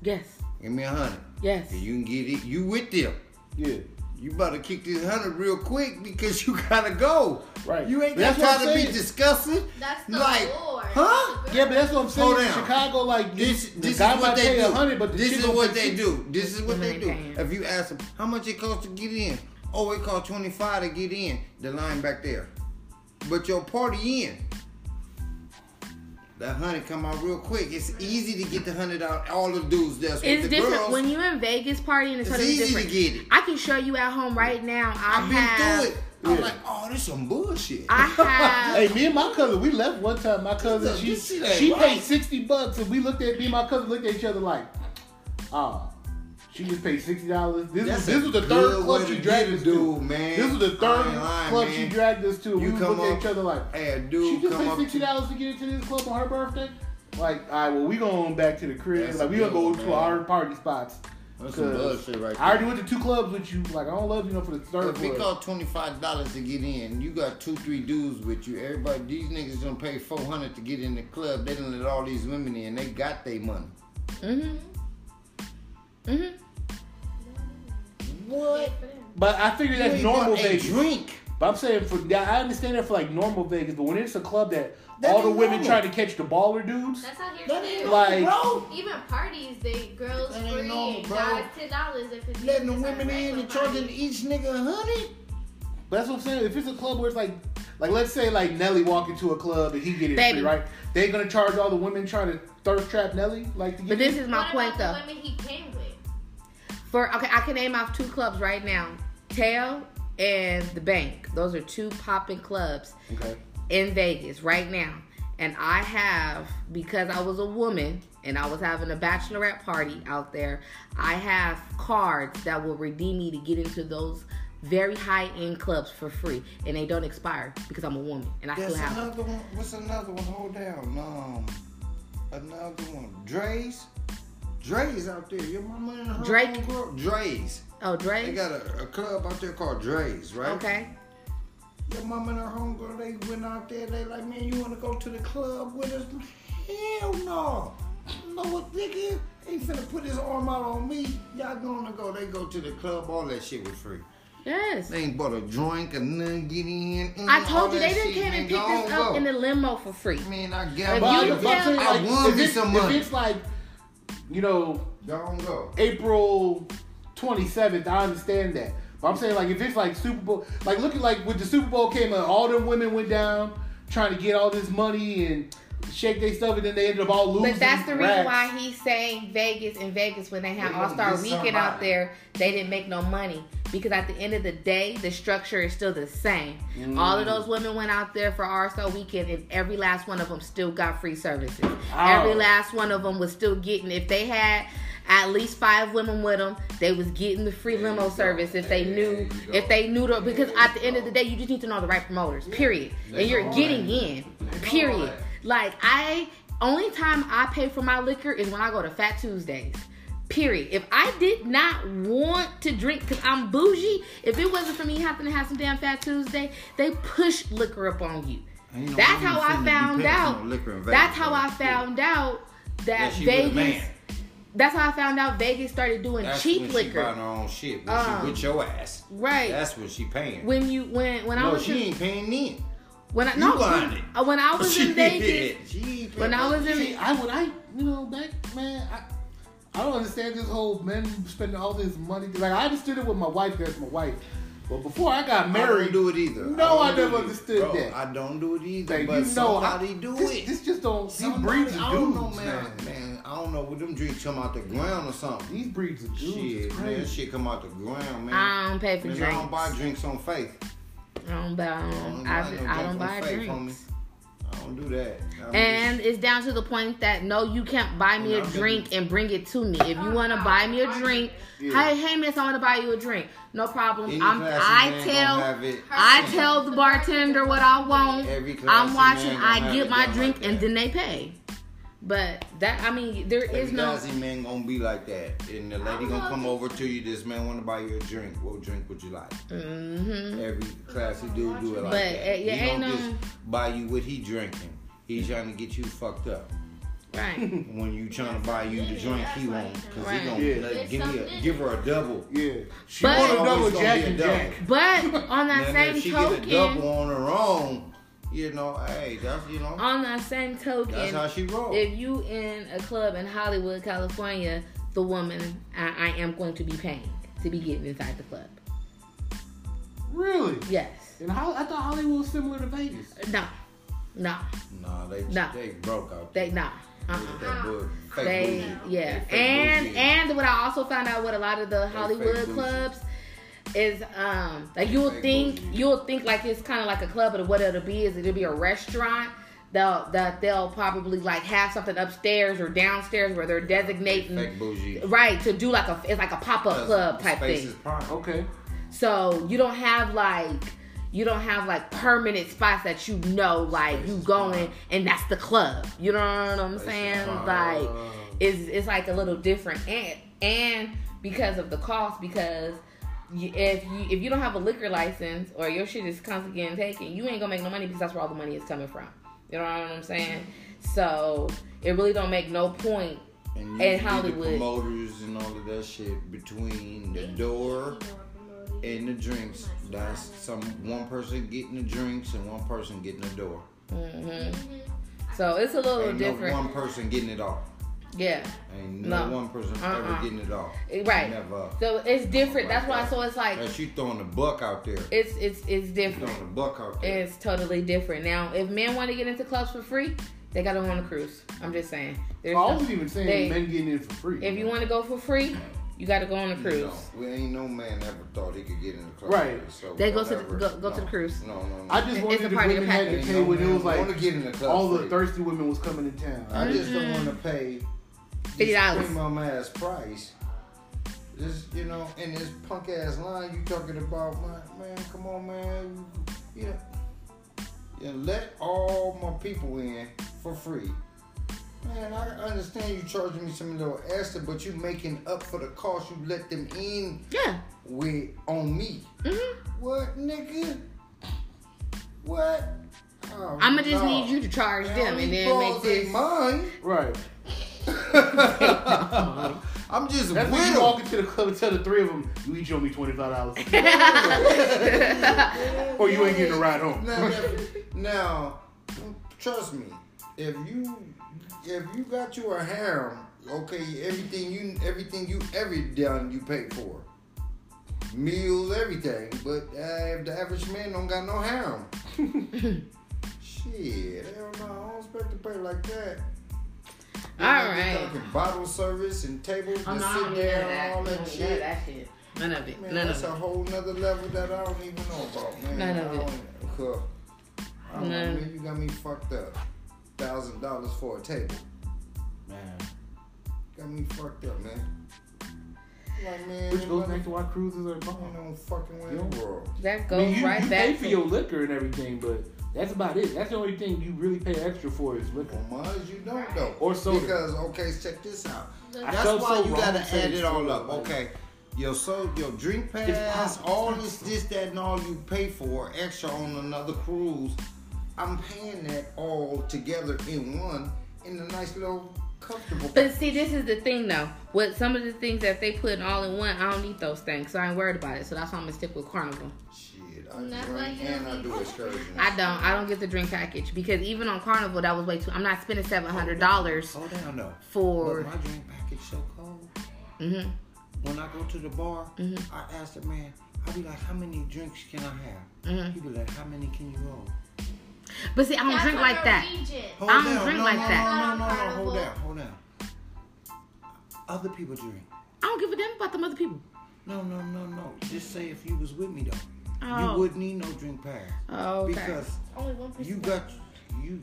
Yes. Give me a hundred. Yes. And you can get it. You with them. Yeah. you better kick this hundred real quick because you gotta go. Right. You ain't But got that's what time I'm to be saying. discussing. That's the like, lore. huh? Yeah, but that's what I'm saying. Hold In down. Chicago, like This, the this is what they do. hundred, but the this is what they do. This is what they do. If you ask them how much it costs to get in, oh, it costs twenty five to get in. The line back there, but your party in. That hundred come out real quick. It's easy to get the hundred out. All the dudes there. So It's the different girls, when you're in Vegas partying. It's, It's totally easy to get it. I can show you at home right now. I I've been have. through it. I'm Yeah. like, oh, this some bullshit. I have. Hey, me and my cousin, we left one time. My cousin, Just- she just see that, she paid sixty bucks, and we looked at me and my cousin looked at each other like, ah, she just paid sixty dollars. This That's was this a was the third club she dragged get us to. dude, man. This was the third lying, club man. she dragged us to. You we come looked at each other like, Hey, a she just paid sixty dollars to get into this club on her birthday. Like, all right, well, we going back to the crib. That's like, we gonna go one, to our party spots. That's some 'Cause bullshit right I already there. went to two clubs with you. Like, I don't love you, know, for the third If it club. cost twenty five dollars to get in, you got two, three dudes with you. Everybody, these niggas gonna pay four hundred to get in the club. They didn't let all these women in. They got their money. Mhm. Mhm. What? But I figure that's ain't normal bought a Vegas. drink. But I'm saying for yeah, I understand that for like normal Vegas, but when it's a club that, That all the women normal. trying to catch the baller dudes, That's not here That for. Like- bro. Even parties, they girls That ain't free, normal, bro. guys ten dollars if it's Letting the women in and charging each nigga a hundred. but that's what I'm saying. If it's a club where it's like, like let's say like Nelly walk into a club and he get it Baby. free, right? They gonna charge all the women trying to thirst trap Nelly, like to get But this in? is my what point about though. the women he came with? For okay, I can name off two clubs right now: Tao and the Bank. Those are two popping clubs okay. in Vegas right now. And I have because I was a woman and I was having a bachelorette party out there. I have cards that will redeem me to get into those very high end clubs for free, and they don't expire because I'm a woman and I There's still have another one. What's another one? Hold down. Um, another one. Drai's. Drai's out there. Your mama and her Drake? homegirl? Drai's. Oh, Dre. They got a, a club out there called Drai's, right? Okay. Your mama and her homegirl, they went out there. They like, man, you want to go to the club with us? Hell no. You know what, nigga? Ain't finna put his arm out on me. Y'all gonna go. They go to the club. All that shit was free. Yes. They ain't bought a drink or nothing. Get in. I told you they didn't shit, came and picked go this up go. in the limo for free. Man, I If got But you if I'm tell- saying, I like, won if me it's, some if it's like, you know, on, go. April 27th, I understand that. But I'm saying like if it's like Super Bowl, like look at like when the Super Bowl came out, all them women went down trying to get all this money and shake their stuff, and then they ended up all losing. But that's the reason why he's saying Vegas and Vegas when they had All Star Weekend out there, they didn't make no money because at the end of the day, the structure is still the same. All of mm. those women went out there for All Star Weekend, and every last one of them still got free services. Oh. Every last one of them was still getting if they had. At least five women with them, they was getting the free limo service if they knew if they knew the because at the end of the day, you just need to know the right promoters. Period, and you're getting in. Period. Like I only time I pay for my liquor is when I go to Fat Tuesdays. Period. If I did not want to drink because I'm bougie, if it wasn't for me having to have some damn Fat Tuesday, they push liquor up on you. That's how I found out. no liquor in Vegas, That's how. I found out that That she with a Vegas. That's how I found out Vegas started doing That's cheap when She liquor. buying her own shit. Um, with your ass. Right. That's what she paying. when you when when I no, was she in, ain't paying then. When I you no buying when, uh, when I was in Shit, Vegas she when I paying was See, in I would I you know back man I. I don't understand this whole men spending all this money. Like I understood it with my wife. That's my wife. But before I got I married, don't do it either. No, don't I never understood Bro, that. I don't do it either. like, but you know, how they do this, it. This just don't. These Somebody- breeds of I don't know, man. man. Man, I don't know where them drinks come out the ground or something. These breeds of dudes, Shit, is man, shit come out the ground, man. I don't pay for man, drinks. I don't buy drinks on faith. I don't buy. I don't Um, buy I, no I don't on buy drinks. I don't do that. And it's down to the point that no, you can't buy me Yeah, a drink gonna- and bring it to me. If you want to buy me a drink, Yeah. hey, hey, miss, I want to buy you a drink. No problem. I'm, I tell, gonna have it. I tell the bartender what I want. I'm watching. I get my drink and that. then they pay. But that, I mean, there is Every no. classy man gonna be like that, and the lady gonna come over to you. This man want to buy you a drink. What drink would you like? Mm-hmm. Every classy dude do it like But, that. uh, yeah, he ain't don't no- just buy you what he drinking. He's trying to get you fucked up. Right. When you trying to buy you the drink, he won't, cause Right. he gonna Yeah. let- There's give me a, give her a double. Yeah. She But- want a double gonna Jack a and double. Jack. But on that Then same if she token, get a double on her own, you know, hey, that's you know, on that same token, that's how she if you in a club in Hollywood, California, the woman I, I am going to be paying to be getting inside the club. Really? Yes. And how I thought Hollywood was similar to Vegas. Uh, no. No. Nah, they No. they broke out. They no. With Uh-uh. that bull- fake They yeah. And and what I also found out with a lot of the Hollywood clubs is um like you'll think you'll think like it's kind of like a club, but what it'll be is it'll be a restaurant. They'll that they'll probably like have something upstairs or downstairs where they're designating right to do like a it's like a pop up club type space thing. Okay. So you don't have like you don't have like permanent spots that you know like you going and that's the club. You know what I'm Space saying? Like it's it's like a little different and and because of the cost because if you if you don't have a liquor license or your shit is constantly getting taken, you ain't gonna make no money because that's where all the money is coming from. You know what I'm saying? So it really don't make no point. And in Hollywood. the promoters and all of that shit between the door and the drinks. That's some one person getting the drinks and one person getting the door. hmm So it's a little Ain't different. no one person getting it off. Yeah. Ain't no, No. one person Uh-uh. ever getting it off. Right. Never. So it's different. That's why. So it's like Cause she throwing the buck out there. it's it's it's She different. throwing the buck out there. It's totally different. Now, if men want to get into clubs for free, they gotta go on a cruise. I'm just saying. There's I no- wasn't even saying they- men getting in for free. if you want to go for free, you gotta go on a cruise. No, we ain't no man ever thought he could get in the club. Right. So They go to the- whatever. go- go to the cruise. No, no, no. I just It's wanted a the women had to package. pay when it was like get in the club. all the thirsty women was coming in town. I just Mm-hmm. don't want to pay $50. this premium ass price. This, you know, in this punk ass line you talking about, man, man, come on, man, you know, you know, let all my people in for free. Man, I understand you charging me some little extra, but you making up for the cost you let them in Yeah. with on me. hmm What, nigga? What? Oh, I'ma just no. need you to charge them and then make this. mine. Right. I'm just That's with when you them. walk into the club and tell the three of them, you each owe me twenty five dollars, or you ain't getting a ride home. Now, now, trust me, if you if you got you a harem, okay, everything you everything you ever done, you pay for. Meals, everything. But uh, if the average man don't got no harem, shit, hell no, I don't expect to pay like that. All Then right. talking Bottle service and tables Oh to no, I sit don't need there and that. all None that of shit. that shit. None of it. Man, None that's of a it. whole nother level that I don't even know about, man. None of I it. don't- Huh. I don't know, None. man. You got me fucked up. Thousand dollars for a table. Man, Got me fucked up, man. Like, man, which goes back to why cruises are I bomb. don't fucking way in the world. That I goes mean, you, right you back pay for your liquor and everything, but that's about it. That's the only thing you really pay extra for is liquor. Well, mine, you don't though. Or soda. Because okay, check this out. I That's why so you gotta saying add it all up. man. Okay. Your so your drink pass, all this, this, that, and all you pay for extra on another cruise. I'm paying that all together in one in a nice little comfortable. But see, this is the thing though. With some of the things that they put all in one, I don't need those things, so I ain't worried about it. So that's why I'm gonna stick with Carnival. Shit, I And that's drink why and don't I do excursions. I don't. I don't get the drink package because even on Carnival, that was way too. I'm not spending seven hundred dollars Hold down though. for. But my drink package so cold. hmm When I go to the bar, Mhm. I ask the man, I be like, how many drinks can I have? Mhm. He be like, how many can you roll? But see, I don't That's drink like that. Hold I don't down. drink no, like no, that. No, no, no, no, hold down, hold down. Other people drink. I don't give a damn about them other people. No, no, no, no. Just say if you was with me though, Oh. you wouldn't need no drink pass Oh, okay. because Only one person. you got you.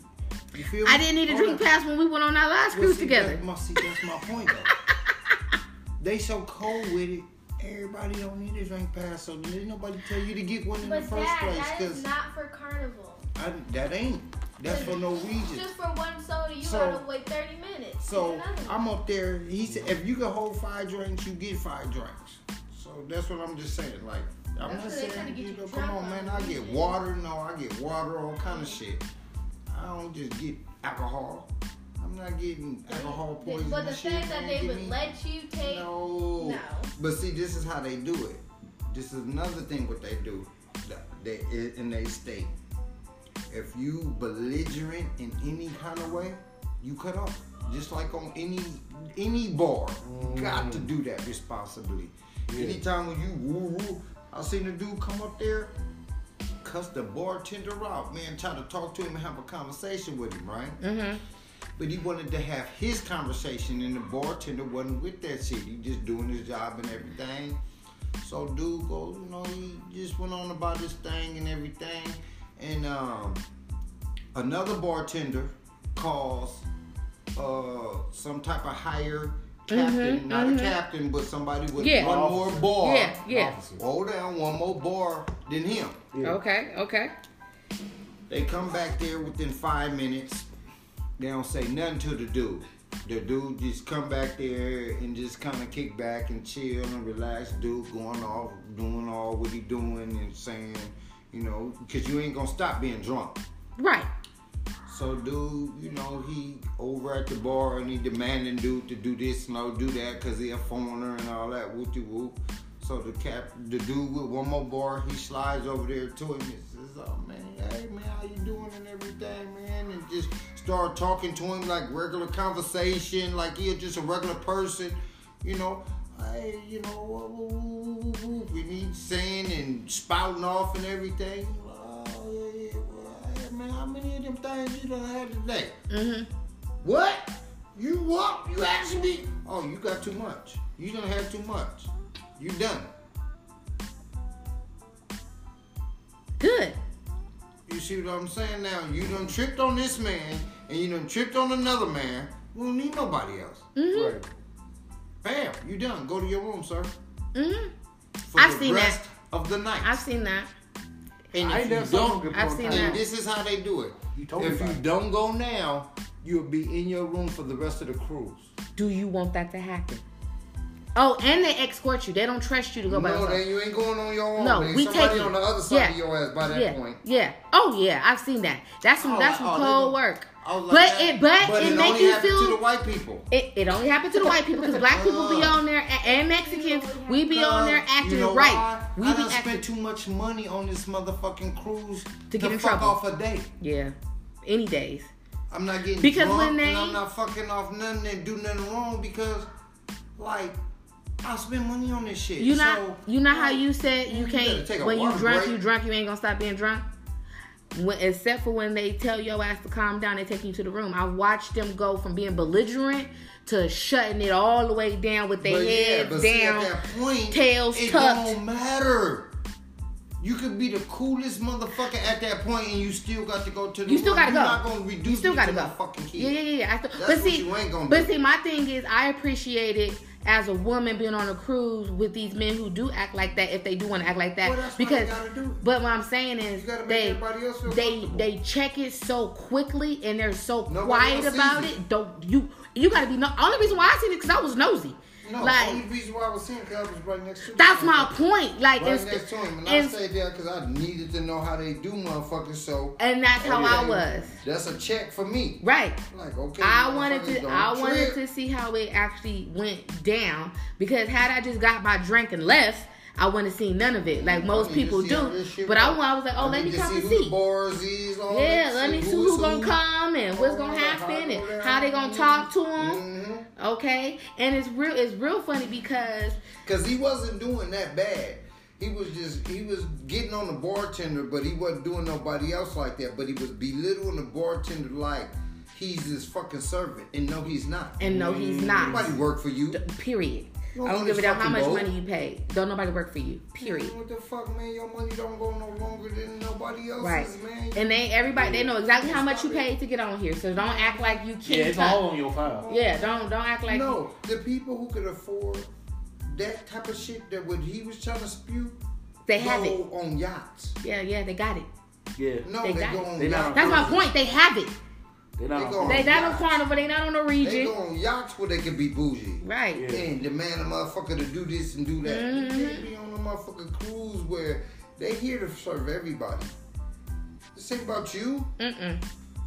You feel me? I didn't need a drink pass when we went on our last Well, cruise see, together. That, my, see, that's my point though. they so cold with it. Everybody don't need a drink pass, so did nobody tell you to get one in But the first Dad, place? that is Cause not for carnival. I, that ain't. That's for Norwegian. Just for one soda, you So- gotta wait 30 minutes. So I'm up there. He said, if you can hold five drinks, you get five drinks. So that's what I'm just saying. Like I'm That's not what they trying saying, you you know, come on, man. I get usually. water. No, I get water, all kind of shit. I don't just get alcohol. I I'm not getting alcohol They- poisoning. But the shit, fact that they would me- let you take. No. No. But see, this is how they do it. This is another thing what they do. They in they state. If you belligerent in any kind of way, you cut off. Just like on any any bar, you got to mm. do that responsibly. Anytime when you woo woo, I seen a dude come up there, cuss the bartender out, man, try to talk to him and have a conversation with him, right? Mm-hmm. But he wanted to have his conversation, and the bartender wasn't with that shit. He just doing his job and everything. So dude goes, you know, he just went on about his thing and everything. And um, another bartender calls uh, some type of higher captain, mm-hmm, not a mm-hmm. captain, but somebody with Yeah. one more bar. Yeah, yeah. Hold down, one more bar than him. Okay, okay. They come back there within five minutes. They don't say nothing to the dude. The dude just come back there and just kind of kick back and chill and relax. Dude going off, doing all what he doing and saying, you know, because you ain't gonna stop being drunk. Right. So dude, you know, he over at the bar and he demanding dude to do this and all do that because he a foreigner and all that whoopty whoop. So the cap, the dude with one more bar, he slides over there to him and says, "Oh man, hey man, how you doing and everything, man?" And just start talking to him like regular conversation, like he just a regular person, you know. Hey, you know, woo, woo, woo. and saying and spouting off and everything. Oh, yeah, yeah, well, man, how many of them things you done had today? Mm-hmm. What? You what? You asked me? Oh, you got too much. You done had too much. You done. Good. You see what I'm saying now? You done tripped on this man, and you done tripped on another man. We don't need nobody else. Mm-hmm. Right. Bam, you done. Go to your room, sir. Mm-hmm. For I've the seen that. of the night. I've seen that. And I if ain't you don't, I've seen that. and this is how they do it. You told me If you don't go now, you'll be in your room for the rest of the cruise. Do you want that to happen? Oh, and they escort you. They don't trust you to go by No, yourself. then you ain't going on your own. No, There's we somebody take you. on the other side Yeah. of your ass by that yeah, point. yeah. Oh yeah, I've seen that. That's some Oh, that's some oh, cold work. I was like But it but, but it it make you happened feel to the white people. It, it only happened to the white people because black people be on there a- and Mexicans. We be on there Cause acting you know right. why? We I be done acting. spent too much money on this motherfucking cruise To get in fuck trouble. off a day. Yeah, any days. I'm not getting Because drunk when they- and I'm not fucking off nothing and do nothing wrong because, like, I spend money on this shit. You so, not you know how you said you you can't take when you water drunk break. you drunk you ain't gonna stop being drunk. When, except for when they tell your ass to calm down, they take you to the room. I watched them go from being belligerent to shutting it all the way down with their yeah, heads see, down. point, tails it tucked. don't matter. You could be the coolest motherfucker at that point, and you still got to go to the. You still gotta You're go. Not gonna reduce You still gotta go. fucking kid. Yeah, yeah, yeah. yeah. That's but see, you ain't gonna but see, my thing is, I appreciate it as a woman being on a cruise with these men who do act like that. If they do want to act like that, Well, because. they gotta do. But what I'm saying is, You gotta make they everybody else feel they they check it so quickly and they're so Nobody quiet about it. it. Don't you? You gotta be. No, only reason why I seen it because I was nosy. No, like only reason why I was seeing I was right next to. that's my point. Like Right next to him, and I stayed there because I needed to know how they do motherfuckers. So and that's how oh, I was. That's a check for me. Right. Like okay, I wanted to I wanted to see how it actually went down because had I just got my drink and left, I wouldn't have seen none of it like most I need to people do. But I, I was like, oh, let me come and see. Yeah, let me see who's gonna come and what's gonna happen and how they gonna talk to them. Mhm. Okay, and it's real. It's real funny because Cause he wasn't doing that bad. He was just he was getting on the bartender, but he wasn't doing nobody else like that. But he was belittling the bartender like he's his fucking servant, and no, he's not. and no, he's not. Nobody work for you. Period. You I don't give a this damn how much boat. money you pay. Don't nobody work for you. Period. What the fuck, man? Your money don't go no longer than nobody else's, Right. man. And they everybody they know exactly how much you paid to get on here. So don't act like you can't. it's touch- all on your file. Yeah, don't don't act like no, the people who could afford that type of shit that what he was trying to spew, they have it. on yachts. Yeah, yeah, they got it. Yeah. No, They they, got go it. on They yachts. on That's my point. They have it. They're not They on go file. They not on yachts. Carnival. They not on the region. They region. go on yachts where they can be bougie. Right. Yeah. And demand a motherfucker to do this and do that. Mhm. You can't be on a motherfucking cruise where they here to serve everybody. This ain't about you. Mm-mm.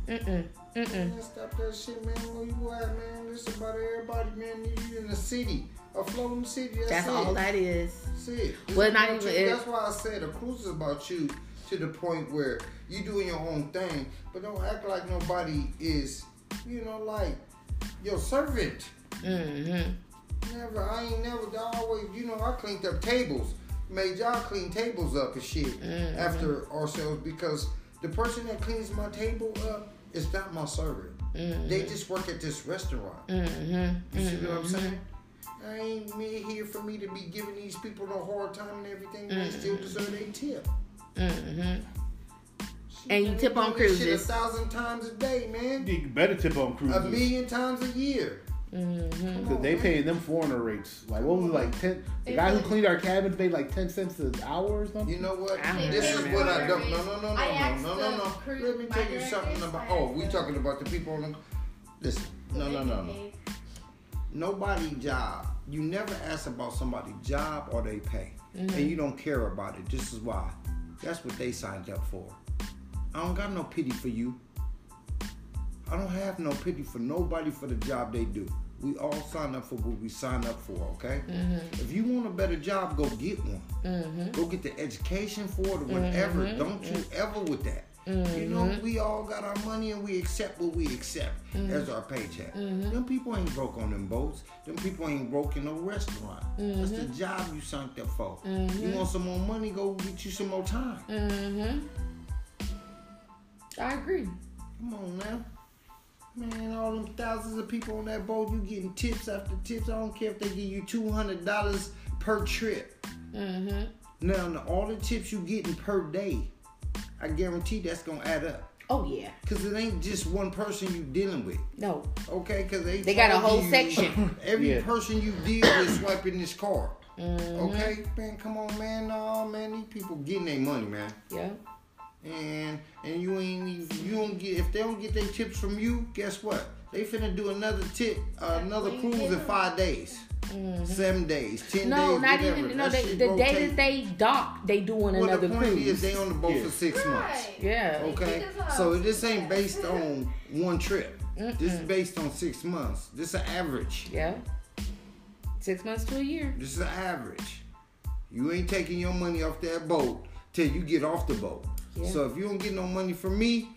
Mm-mm. Mm-mm. Man, stop that shit, man. Where you at, man? This about everybody, man. You in the city, a floating city. That's, That's it. all that is. That's it. Well, not even- you. That's why I said a cruise is about you to the point where you doing your own thing, but don't act like nobody is, you know, like your servant. Mm-hmm. Never. I ain't never. I always, you know, I cleaned up tables, made y'all clean tables up and shit Mm-hmm. after ourselves because the person that cleans my table up is not my servant. They just work at this restaurant. Mm-hmm. You see what I'm saying? I ain't me here for me to be giving these people a hard time and everything. They still deserve their tip. Mm-hmm. Shit, And you tip on do shit cruises. a thousand times a day, man. You better tip on cruises. A million times a year. Mm-hmm. Cause they paying them foreigner rates. Like what was it, like ten? The guy who cleaned our cabins paid like ten cents an hour or something. You know what? I This is what I don't. No, no, no, no, no, no, no, no. Let me tell you something about. Oh, we talking about the people on the. Listen, no, no, no, no. Nobody job. You never ask about somebody's job or they pay, and you don't care about it. This is why. That's what they signed up for. I don't got no pity for you. I don't have no pity for nobody for the job they do. We all sign up for what we sign up for, okay? Mm-hmm. If you want a better job, go get one. Mm-hmm. Go get the education for it or whatever. Mm-hmm. Don't you ever with that. You know, we all got our money and we accept what we accept as our paycheck. Them people ain't broke on them boats. Them people ain't broke in no restaurant. That's the job you signed up for. You want some more money, go get you some more time. I agree. Come on now. Man, all them thousands of people on that boat, you getting tips after tips. I don't care if they give you two hundred dollars per trip. Mm-hmm. Now, the- all the tips you getting per day, I guarantee that's gonna add up. Oh yeah. Cause it ain't just one person you dealing with, No. okay? Cause they They got a whole you- section. Every Yeah. person you deal with swiping this card, Mm-hmm. okay? Man, come on, man. No, man, these people getting their money, man. Yeah. And and you ain't even, you don't get if they don't get their tips from you, guess what? They finna do another tip, uh, another cruise in five days, seven days, ten Mm-hmm. No, not whatever. even. No, they, shit the day that they dock, they doing Well, another cruise. the point cruise. is they on the boat Yeah. for six months. Yeah. Okay, so this ain't based on one trip. This is based on six months. This is an average. Yeah. Six months to a year. This is an average. You ain't taking your money off that boat till you get off the boat. Yeah. So if you don't get no money from me,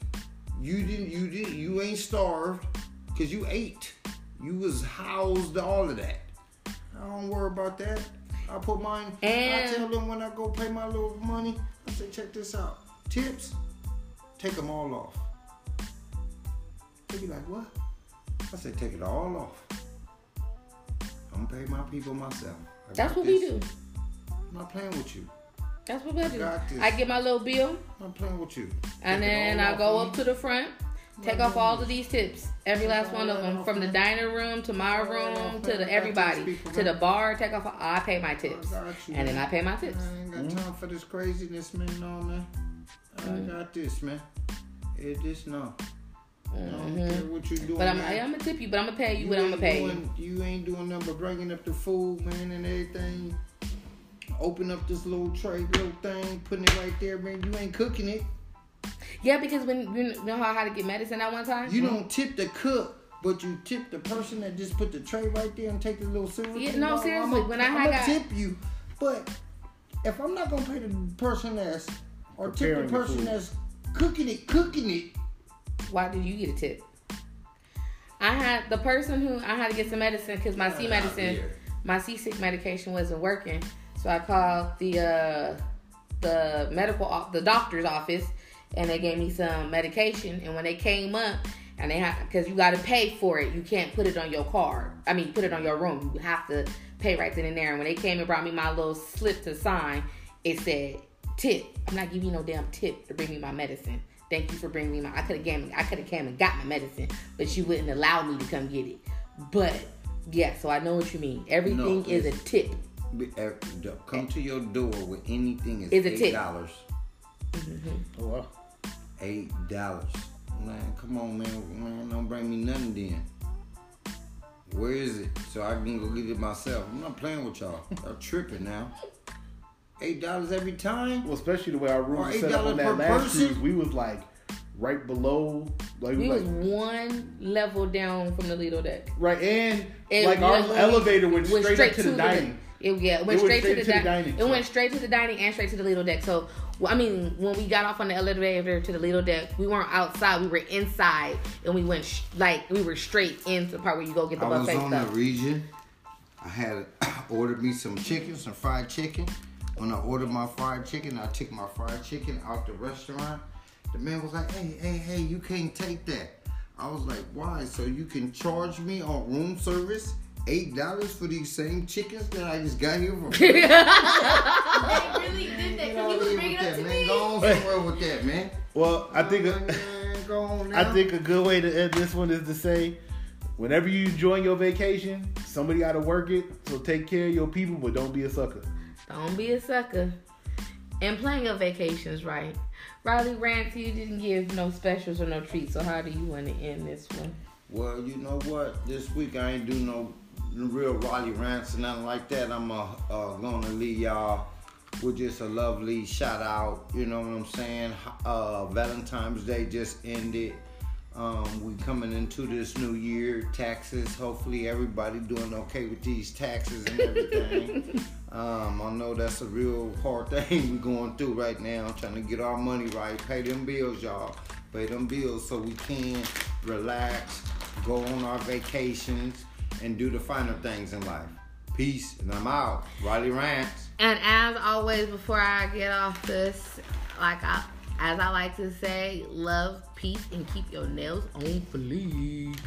you didn't you didn't. you ain't starved because you ate. You was housed all of that. I don't worry about that. I put mine. I tell them when I go pay my little money. I say, check this out. Tips, take them all off. They be like, what? I say, take it all off. I'm gonna pay my people myself. I That's what we do. I'm not playing with you. That's what we do. got. I get my little bill, I'm playing with you. and Take then I go up me. to the front, take off all of these tips, every last one of them, from the dining room to my room to the everybody to the bar. Take off. I pay my tips, I got you, and then. I pay my tips. I ain't got time for this craziness, man. No, man. I Mm-hmm. got this, man. It just no. I don't care what you doing. Mm-hmm. But I'm. I'm gonna tip you, but I'm gonna pay you what I'm gonna ain't pay you. you. ain't doing nothing but bringing up the food, man, and everything. Open up this little tray, little thing, putting it right there, man. You ain't cooking it. Yeah, because when you know how I had to get medicine that one time. You don't tip the cook, but you tip the person that just put the tray right there and take the little silver. Yeah, thing no, off. seriously, I'ma, when I I'ma had got- tip you, but if I'm not gonna pay the person that's or tip Preparing the the person food. that's cooking it, cooking it. Why did you get a tip? I had the person who I had to get some medicine because my C ah, medicine, my C sick medication wasn't working. So I called the uh, the medical the doctor's office and they gave me some medication. And when they came up and they had because you got to pay for it, you can't put it on your card. I mean, put it on your room. You have to pay right then and there. And when they came and brought me my little slip to sign, it said tip. I'm not giving you no damn tip to bring me my medicine. Thank you for bringing me my. I could have came. I could have came and got my medicine, but you wouldn't allow me to come get it. But yeah, so I know what you mean. Everything No, is a tip. Be- uh, d- Come to your door with anything is It's a eight tip. dollars. Oh, wow. Eight dollars. Man, come on, man. Man, don't bring me nothing then. Where is it? So I can go get it myself. I'm not playing with y'all. I'm tripping now. Eight dollars every time? Well, especially the way our room Or was set up on that last person? cruise, we was like right below, like, We like was one level down from the Lido deck. right, and It like our elevator went, straight, up to the dining. It, yeah, it went, It went straight, straight to, to the the dining, It so- went straight to the dining and straight to the Lido deck. So, well, I mean, when we got off on the elevator to the Lido deck, we weren't outside. We were inside, and we went sh- like we were straight into the part where you go get the I was buffet on the region. I had ordered me some chicken, some fried chicken. When I ordered my fried chicken, I took my fried chicken out the restaurant. The man was like, "Hey, hey, hey, you can't take that." I was like, "Why?" So you can charge me on room service eight dollars for these same chickens that I just got here from. They really did that Get on because he was here bringing with it up that, to man. me. Go on somewhere with that, man. Well, I think. Man, go on now. I think a good way to end this one is to say, whenever you enjoy your vacation, somebody got to work it. So take care of your people, but don't be a sucker. Don't be a sucker. And plan your vacations right. Riley Rants, you didn't give no specials or no treats. So how do you want to end this one? Well, you know what? This week I ain't do no real Riley rants or nothing like that. I'm uh, uh, gonna leave y'all with just a lovely shout out. You know what I'm saying? Uh, Valentine's Day just ended. Um, we coming into this new year, taxes. Hopefully everybody doing okay with these taxes and everything. um, I know that's a real hard thing we going through right now, trying to get our money right, pay them bills, y'all. Pay them bills so we can relax, go on our vacations, and do the finer things in life. Peace, and I'm out. Riley Rants. And as always, before I get off this, like I, as I like to say, love, peace, and keep your nails on fleek.